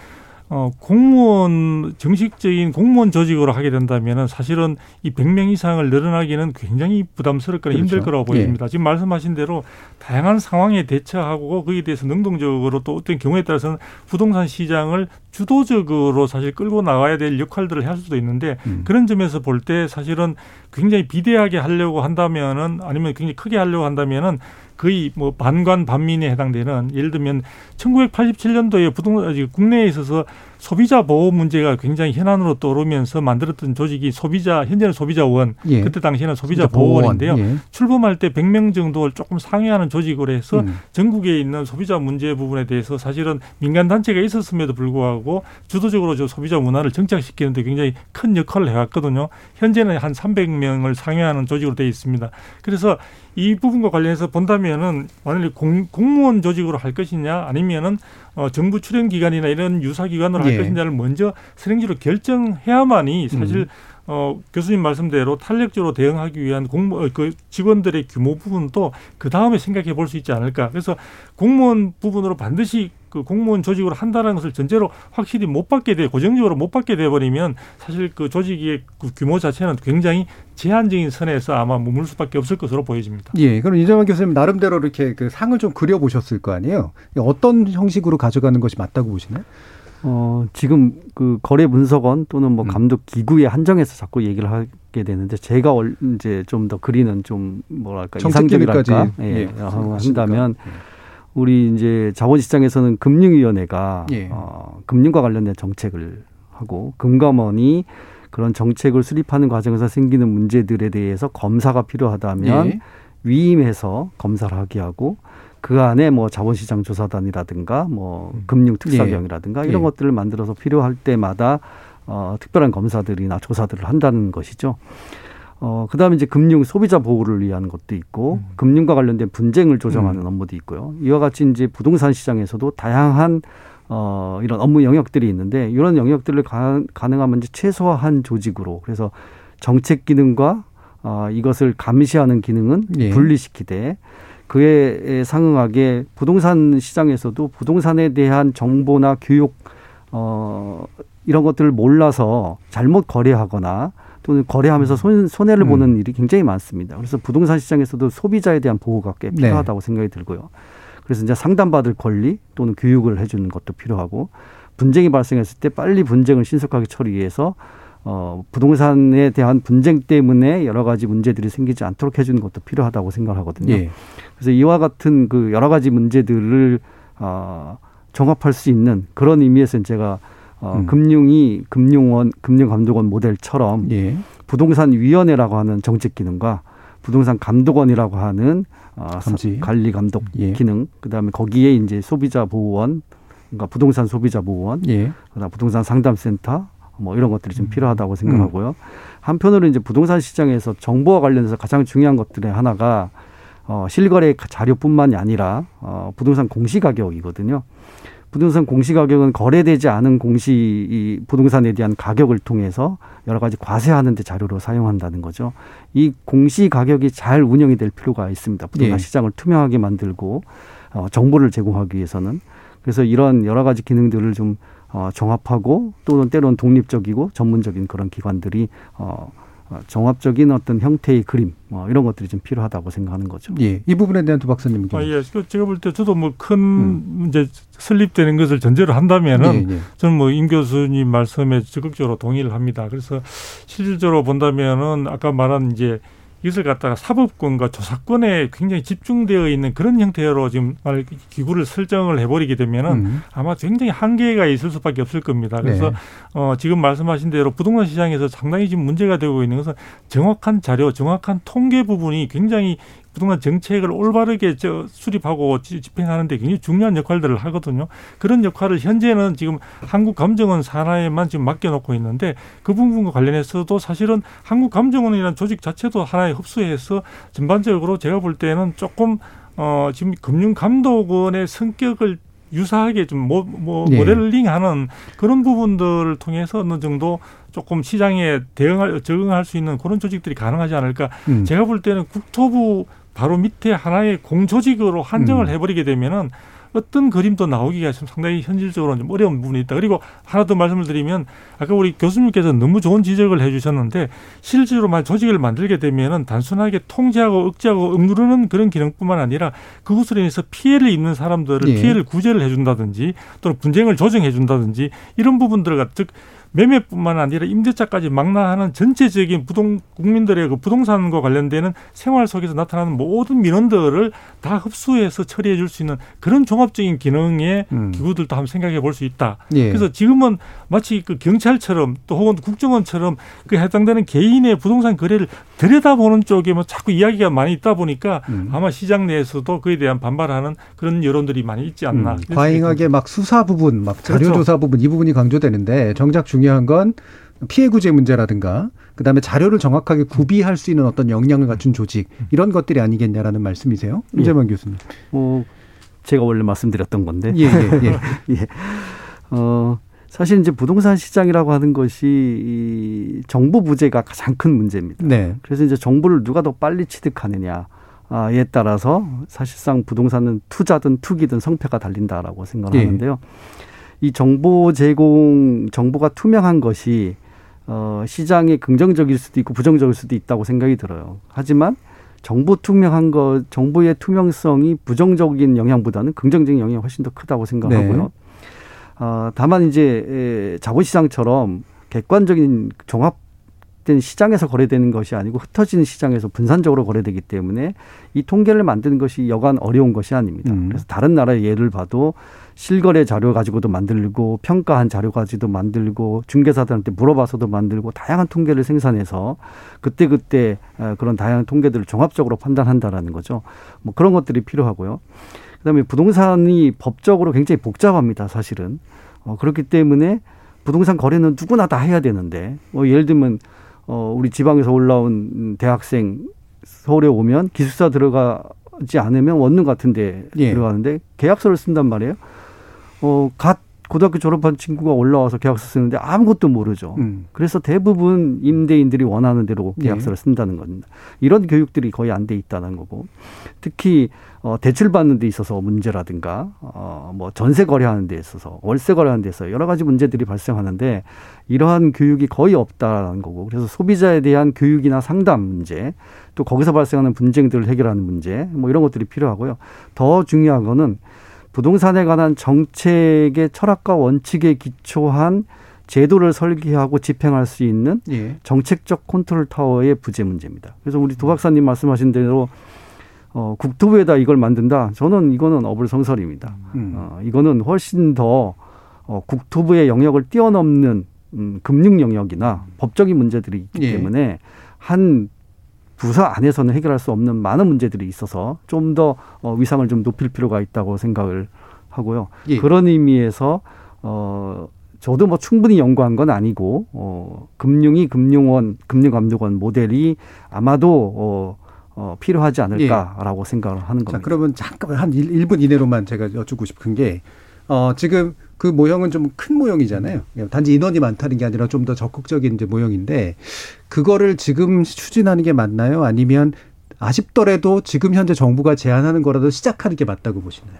어, 공무원, 정식적인 공무원 조직으로 하게 된다면은 사실은 이 100명 이상을 늘어나기는 굉장히 부담스럽거나 그렇죠. 힘들 거라고 보입니다. 예. 지금 말씀하신 대로 다양한 상황에 대처하고 거기에 대해서 능동적으로 또 어떤 경우에 따라서는 부동산 시장을 주도적으로 사실 끌고 나가야 될 역할들을 할 수도 있는데 음. 그런 점에서 볼 때 사실은 굉장히 비대하게 하려고 한다면은 아니면 굉장히 크게 하려고 한다면은 거의 뭐 반관 반민에 해당되는 예를 들면 1987년도에 부동산 국내에 있어서 소비자 보호 문제가 굉장히 현안으로 떠오르면서 만들었던 조직이 소비자 현재는 소비자원 예. 그때 당시에는 소비자 보호원인데요. 예. 출범할 때 100명 정도를 조금 상회하는 조직으로 해서 음. 전국에 있는 소비자 문제 부분에 대해서 사실은 민간 단체가 있었음에도 불구하고 주도적으로 저 소비자 문화를 정착시키는데 굉장히 큰 역할을 해왔거든요. 현재는 한 300명을 상회하는 조직으로 되어 있습니다. 그래서 이 부분과 관련해서 본다면은 만약에 공, 공무원 조직으로 할 것이냐 아니면은 어, 정부 출연 기관이나 이런 유사 기관으로 할 예. 것이냐를 먼저 선행지로 결정해야만이 사실 음. 어, 교수님 말씀대로 탄력적으로 대응하기 위한 공무 어, 그 직원들의 규모 부분도 그 다음에 생각해 볼 수 있지 않을까. 그래서 공무원 부분으로 반드시 그 공무원 조직으로 한다는 것을 전제로 확실히 못 받게 돼 고정적으로 못 받게 돼 버리면 사실 그 조직의 그 규모 자체는 굉장히 제한적인 선에서 아마 머물 수밖에 없을 것으로 보여집니다. 예, 그럼 이정환 교수님 나름대로 이렇게 그 상을 좀 그려 보셨을 거 아니에요? 어떤 형식으로 가져가는 것이 맞다고 보시나요? 어, 지금 그 거래 분석원 또는 뭐 음. 감독 기구에 한정해서 자꾸 얘기를 하게 되는데 제가 이제 좀 더 그리는 좀 뭐랄까 이상적이랄까 예, 예, 한다면 예. 우리 이제 자본시장에서는 금융위원회가 예. 어, 금융과 관련된 정책을 하고 금감원이 그런 정책을 수립하는 과정에서 생기는 문제들에 대해서 검사가 필요하다면 예. 위임해서 검사를 하게 하고 그 안에 뭐 자본시장 조사단이라든가 뭐 음. 금융 특사경이라든가 예. 이런 예. 것들을 만들어서 필요할 때마다 어, 특별한 검사들이나 조사들을 한다는 것이죠. 어, 그 다음에 이제 금융 소비자 보호를 위한 것도 있고, 음. 금융과 관련된 분쟁을 조정하는 음. 업무도 있고요. 이와 같이 이제 부동산 시장에서도 다양한 어, 이런 업무 영역들이 있는데, 이런 영역들을 가, 가능하면 이제 최소화한 조직으로, 그래서 정책 기능과 어, 이것을 감시하는 기능은 예. 분리시키되, 그에 상응하게 부동산 시장에서도 부동산에 대한 정보나 교육, 어, 이런 것들을 몰라서 잘못 거래하거나 또는 거래하면서 손, 손해를 음. 보는 일이 굉장히 많습니다. 그래서 부동산 시장에서도 소비자에 대한 보호가 꽤 네. 필요하다고 네. 생각이 들고요. 그래서 이제 상담받을 권리 또는 교육을 해주는 것도 필요하고 분쟁이 발생했을 때 빨리 분쟁을 신속하게 처리해서 어, 부동산에 대한 분쟁 때문에 여러 가지 문제들이 생기지 않도록 해주는 것도 필요하다고 생각하거든요. 예. 그래서 이와 같은 그 여러 가지 문제들을 어, 종합할 수 있는 그런 의미에서 제가 어, 음. 금융이 금융원 금융감독원 모델처럼 예. 부동산 위원회라고 하는 정책 기능과 부동산 감독원이라고 하는 어, 감지. 관리 감독 예. 기능 그다음에 거기에 이제 소비자 보호원 그러니까 부동산 소비자 보호원 예. 그다음 부동산 상담센터 뭐 이런 것들이 좀 음. 필요하다고 생각하고요. 음. 한편으로 이제 부동산 시장에서 정보와 관련해서 가장 중요한 것들의 하나가 어, 실거래 자료뿐만이 아니라 어, 부동산 공시 가격이거든요. 부동산 공시 가격은 거래되지 않은 공시 이 부동산에 대한 가격을 통해서 여러 가지 과세하는 데 자료로 사용한다는 거죠. 이 공시 가격이 잘 운영이 될 필요가 있습니다. 부동산 예. 시장을 투명하게 만들고 어, 정보를 제공하기 위해서는 그래서 이런 여러 가지 기능들을 좀 어, 종합하고 또는 때로는 독립적이고 전문적인 그런 기관들이 어, 어, 종합적인 어떤 형태의 그림 뭐 이런 것들이 좀 필요하다고 생각하는 거죠. 예, 이 부분에 대한 두 박사님 의견. 아, 예, 그 제가 볼 때 저도 뭐큰 음. 이제 설립되는 것을 전제로 한다면은 예, 예. 저는 뭐 임 교수님 말씀에 적극적으로 동의를 합니다. 그래서 실질적으로 본다면은 아까 말한 이제 이것을 갖다가 사법권과 조사권에 굉장히 집중되어 있는 그런 형태로 지금 기구를 설정을 해버리게 되면은 음. 아마 굉장히 한계가 있을 수밖에 없을 겁니다. 그래서 네. 어, 지금 말씀하신 대로 부동산 시장에서 상당히 지금 문제가 되고 있는 것은 정확한 자료, 정확한 통계 부분이 굉장히 부동산 정책을 올바르게 저 수립하고 집행하는데 굉장히 중요한 역할들을 하거든요. 그런 역할을 현재는 지금 한국감정원 산하에만 지금 맡겨놓고 있는데 그 부분과 관련해서도 사실은 한국감정원이라는 조직 자체도 하나의 흡수해서 전반적으로 제가 볼 때는 조금 어 지금 금융감독원의 성격을 유사하게 좀 모, 모, 네. 모델링하는 그런 부분들을 통해서 어느 정도 조금 시장에 대응할 적응할 수 있는 그런 조직들이 가능하지 않을까. 음. 제가 볼 때는 국토부 바로 밑에 하나의 공조직으로 한정을 음. 해버리게 되면은 어떤 그림도 나오기가 좀 상당히 현실적으로 좀 어려운 부분이 있다. 그리고 하나 더 말씀을 드리면 아까 우리 교수님께서 너무 좋은 지적을 해주셨는데 실제로 만 조직을 만들게 되면은 단순하게 통제하고 억제하고 억누르는 그런 기능뿐만 아니라 그것으로 인해서 피해를 입는 사람들을 예. 피해를 구제를 해준다든지 또는 분쟁을 조정해준다든지 이런 부분들 즉 매매뿐만 아니라 임대차까지 망라하는 전체적인 부동 국민들의 그 부동산과 관련되는 생활 속에서 나타나는 모든 민원들을 다 흡수해서 처리해 줄 수 있는 그런 종합적인 기능의 음. 기구들도 한번 생각해 볼 수 있다. 예. 그래서 지금은 마치 그 경찰처럼 또 혹은 국정원처럼 그 해당되는 개인의 부동산 거래를 들여다보는 쪽에 뭐 자꾸 이야기가 많이 있다 보니까 음. 아마 시장 내에서도 그에 대한 반발하는 그런 여론들이 많이 있지 않나. 음. 과잉하게 막 수사 부분, 막 자료 그렇죠. 조사 부분 이 부분이 강조되는데 정작 중 중요한 건 피해 구제 문제라든가 그다음에 자료를 정확하게 구비할 수 있는 어떤 역량을 갖춘 조직 이런 것들이 아니겠냐라는 말씀이세요, 임재만 예. 교수님. 뭐 제가 원래 말씀드렸던 건데. 예, 예, 예. 예. 어, 사실 이제 부동산 시장이라고 하는 것이 이 정보 부재가 가장 큰 문제입니다. 네. 그래서 이제 정보를 누가 더 빨리 취득하느냐. 아,에 따라서 사실상 부동산은 투자든 투기든 성패가 달린다라고 생각하는데요. 예. 이 정보 제공 정보가 투명한 것이 어 시장에 긍정적일 수도 있고 부정적일 수도 있다고 생각이 들어요. 하지만 정보 투명한 것 정보의 투명성이 부정적인 영향보다는 긍정적인 영향이 훨씬 더 크다고 생각하고요. 네. 어 다만 이제 자본시장처럼 객관적인 종합 된 시장에서 거래되는 것이 아니고 흩어지는 시장에서 분산적으로 거래되기 때문에 이 통계를 만드는 것이 여간 어려운 것이 아닙니다. 음. 그래서 다른 나라의 예를 봐도 실거래 자료 가지고도 만들고 평가한 자료 가지고도 만들고 중개사들한테 물어봐서도 만들고 다양한 통계를 생산해서 그때 그때 어, 그런 다양한 통계들을 종합적으로 판단한다라는 거죠. 뭐 그런 것들이 필요하고요. 그다음에 부동산이 법적으로 굉장히 복잡합니다. 사실은 어, 그렇기 때문에 부동산 거래는 누구나 다 해야 되는데 뭐 예를 들면 어, 우리 지방에서 올라온 대학생 서울에 오면 기숙사 들어가지 않으면 원룸 같은데 예. 들어가는데 계약서를 쓴단 말이에요. 어, 갓 고등학교 졸업한 친구가 올라와서 계약서 쓰는데 아무것도 모르죠. 음. 그래서 대부분 임대인들이 원하는 대로 네. 계약서를 네. 쓴다는 겁니다. 이런 교육들이 거의 안 돼 있다는 거고 특히 어, 대출 받는 데 있어서 문제라든가 어, 뭐 전세 거래하는 데 있어서 월세 거래하는 데 있어서 여러 가지 문제들이 발생하는데 이러한 교육이 거의 없다라는 거고 그래서 소비자에 대한 교육이나 상담 문제 또 거기서 발생하는 분쟁들을 해결하는 문제 뭐 이런 것들이 필요하고요. 더 중요한 거는 부동산에 관한 정책의 철학과 원칙에 기초한 제도를 설계하고 집행할 수 있는 예. 정책적 컨트롤 타워의 부재 문제입니다. 그래서 우리 도 박사님 말씀하신 대로 어, 국토부에다 이걸 만든다. 저는 이거는 어불성설입니다. 음. 어, 이거는 훨씬 더 어, 국토부의 영역을 뛰어넘는 음, 금융 영역이나 법적인 문제들이 있기 예. 때문에 한 부서 안에서는 해결할 수 없는 많은 문제들이 있어서 좀더 어, 위상을 좀 높일 필요가 있다고 생각을 하고요. 예. 그런 의미에서 어 저도 뭐 충분히 연구한 건 아니고 어 금융이 금융원 금융감독원 모델이 아마도 어, 어 필요하지 않을까라고 생각을 하는 겁니다. 자, 그러면 잠깐 한 1, 분 이내로만 제가 여쭙고 싶은 게 어, 지금 그 모형은 좀 큰 모형이잖아요. 단지 인원이 많다는 게 아니라 좀 더 적극적인 이제 모형인데 그거를 지금 추진하는 게 맞나요? 아니면 아쉽더라도 지금 현재 정부가 제안하는 거라도 시작하는 게 맞다고 보시나요?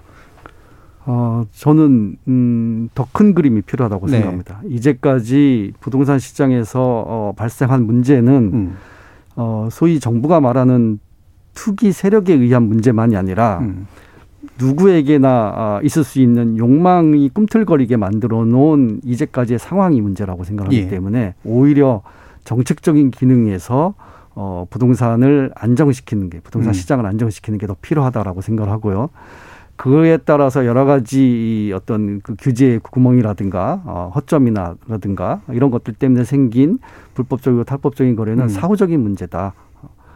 어, 저는 음, 더 큰 그림이 필요하다고 네. 생각합니다. 이제까지 부동산 시장에서 어, 발생한 문제는 음. 어, 소위 정부가 말하는 투기 세력에 의한 문제만이 아니라 음. 누구에게나 아, 있을 수 있는 욕망이 꿈틀거리게 만들어 놓은 이제까지의 상황이 문제라고 생각하기 예. 때문에 오히려 정책적인 기능에서 어, 부동산을 안정시키는 게 부동산 음. 시장을 안정시키는 게 더 필요하다라고 생각을 하고요. 그에 따라서 여러 가지 이 어떤 그 규제의 구멍이라든가 어, 허점이나라든가 이런 것들 때문에 생긴 불법적이고 탈법적인 거래는 음. 사후적인 문제다.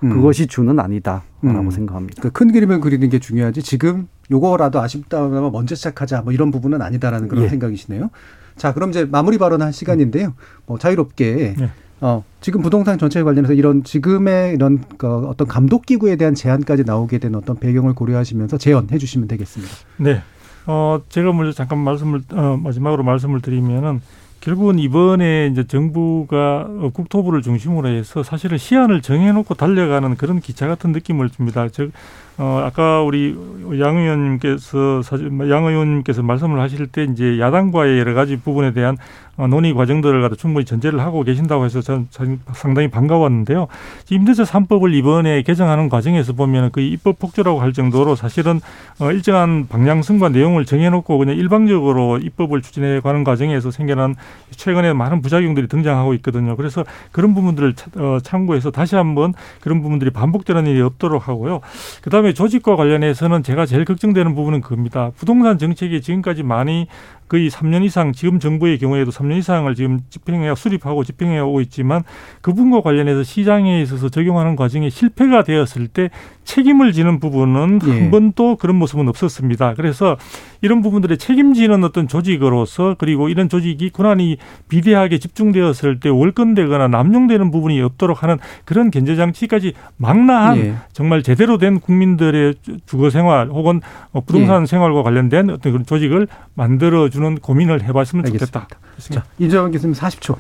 음. 그것이 주는 아니다라고 음. 생각합니다. 그큰 그림을 그리는 게 중요하지 지금 요거라도 아쉽다면 먼저 시작하자 뭐 이런 부분은 아니다라는 그런 예. 생각이시네요. 자 그럼 이제 마무리 발언할 시간인데요. 뭐 자유롭게 네. 어, 지금 부동산 전체에 관련해서 이런 지금의 이런 그 어떤 감독 기구에 대한 제안까지 나오게 된 어떤 배경을 고려하시면서 제언해 주시면 되겠습니다. 네. 어, 제가 먼저 잠깐 말씀을, 어, 마지막으로 말씀을 드리면은 결국은 이번에 이제 정부가 어, 국토부를 중심으로 해서 사실은 시안을 정해놓고 달려가는 그런 기차 같은 느낌을 줍니다. 즉, 어, 아까 우리 양 의원님께서 사실 양 의원님께서 말씀을 하실 때 이제 야당과의 여러 가지 부분에 대한 어, 논의 과정들을 갖다 충분히 전제를 하고 계신다고 해서 저는 참 상당히 반가웠는데요. 임대차 3법을 이번에 개정하는 과정에서 보면 그 입법 폭주라고 할 정도로 사실은 어, 일정한 방향성과 내용을 정해놓고 그냥 일방적으로 입법을 추진해 가는 과정에서 생겨난 최근에 많은 부작용들이 등장하고 있거든요. 그래서 그런 부분들을 차- 어, 참고해서 다시 한번 그런 부분들이 반복되는 일이 없도록 하고요. 그다음 에 조직과 관련해서는 제가 제일 걱정되는 부분은 그겁니다. 부동산 정책이 지금까지 많이 거의 3년 이상 지금 정부의 경우에도 3년 이상을 지금 집행해 수립하고 집행해 오고 있지만 그분과 관련해서 시장에 있어서 적용하는 과정에 실패가 되었을 때 책임을 지는 부분은 예. 한 번도 그런 모습은 없었습니다. 그래서 이런 부분들에 책임지는 어떤 조직으로서 그리고 이런 조직이 권한이 비대하게 집중되었을 때 월권되거나 남용되는 부분이 없도록 하는 그런 견제 장치까지 망라한 예. 정말 제대로 된 국민들의 주- 주거 생활 혹은 어, 부동산 생활과 관련된 어떤 그런 조직을 만들어 주는 고민을 해봤으면 좋겠다. 자 이재원 교수님 40초.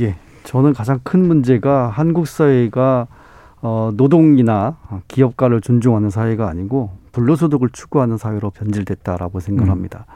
예. 저는 가장 큰 문제가 한국 사회가 어, 노동이나 기업가를 존중하는 사회가 아니고 불로소득을 추구하는 사회로 변질됐다라고 생각합니다.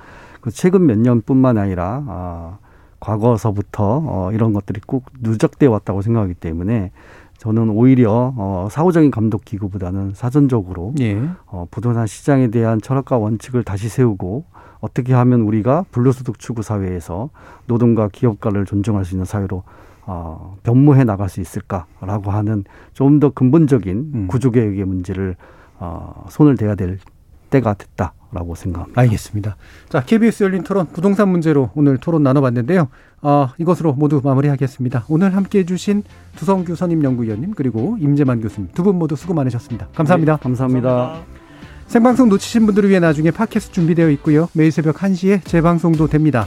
그 최근 몇 년뿐만 아니라 아, 과거서부터 어, 이런 것들이 꼭 누적돼 왔다고 생각하기 때문에 저는 오히려 어, 사후적인 감독 기구보다는 사전적으로 예. 어, 부동산 시장에 대한 철학과 원칙을 다시 세우고 어떻게 하면 우리가 불로소득 추구 사회에서 노동과 기업가를 존중할 수 있는 사회로 어, 변모해 나갈 수 있을까라고 하는 좀 더 근본적인 음. 구조개혁의 문제를 어, 손을 대야 될 때가 됐다라고 생각합니다. 알겠습니다. 자, KBS 열린 토론 부동산 문제로 오늘 토론 나눠봤는데요. 어, 이것으로 모두 마무리하겠습니다. 오늘 함께해 주신 두성규 선임연구위원님 그리고 임재만 교수님 두 분 모두 수고 많으셨습니다. 감사합니다. 네, 감사합니다. 생방송 놓치신 분들을 위해 나중에 팟캐스트 준비되어 있고요. 매일 새벽 1시에 재방송도 됩니다.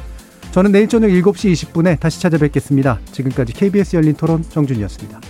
저는 내일 저녁 7시 20분에 다시 찾아뵙겠습니다. 지금까지 KBS 열린 토론 정준이었습니다.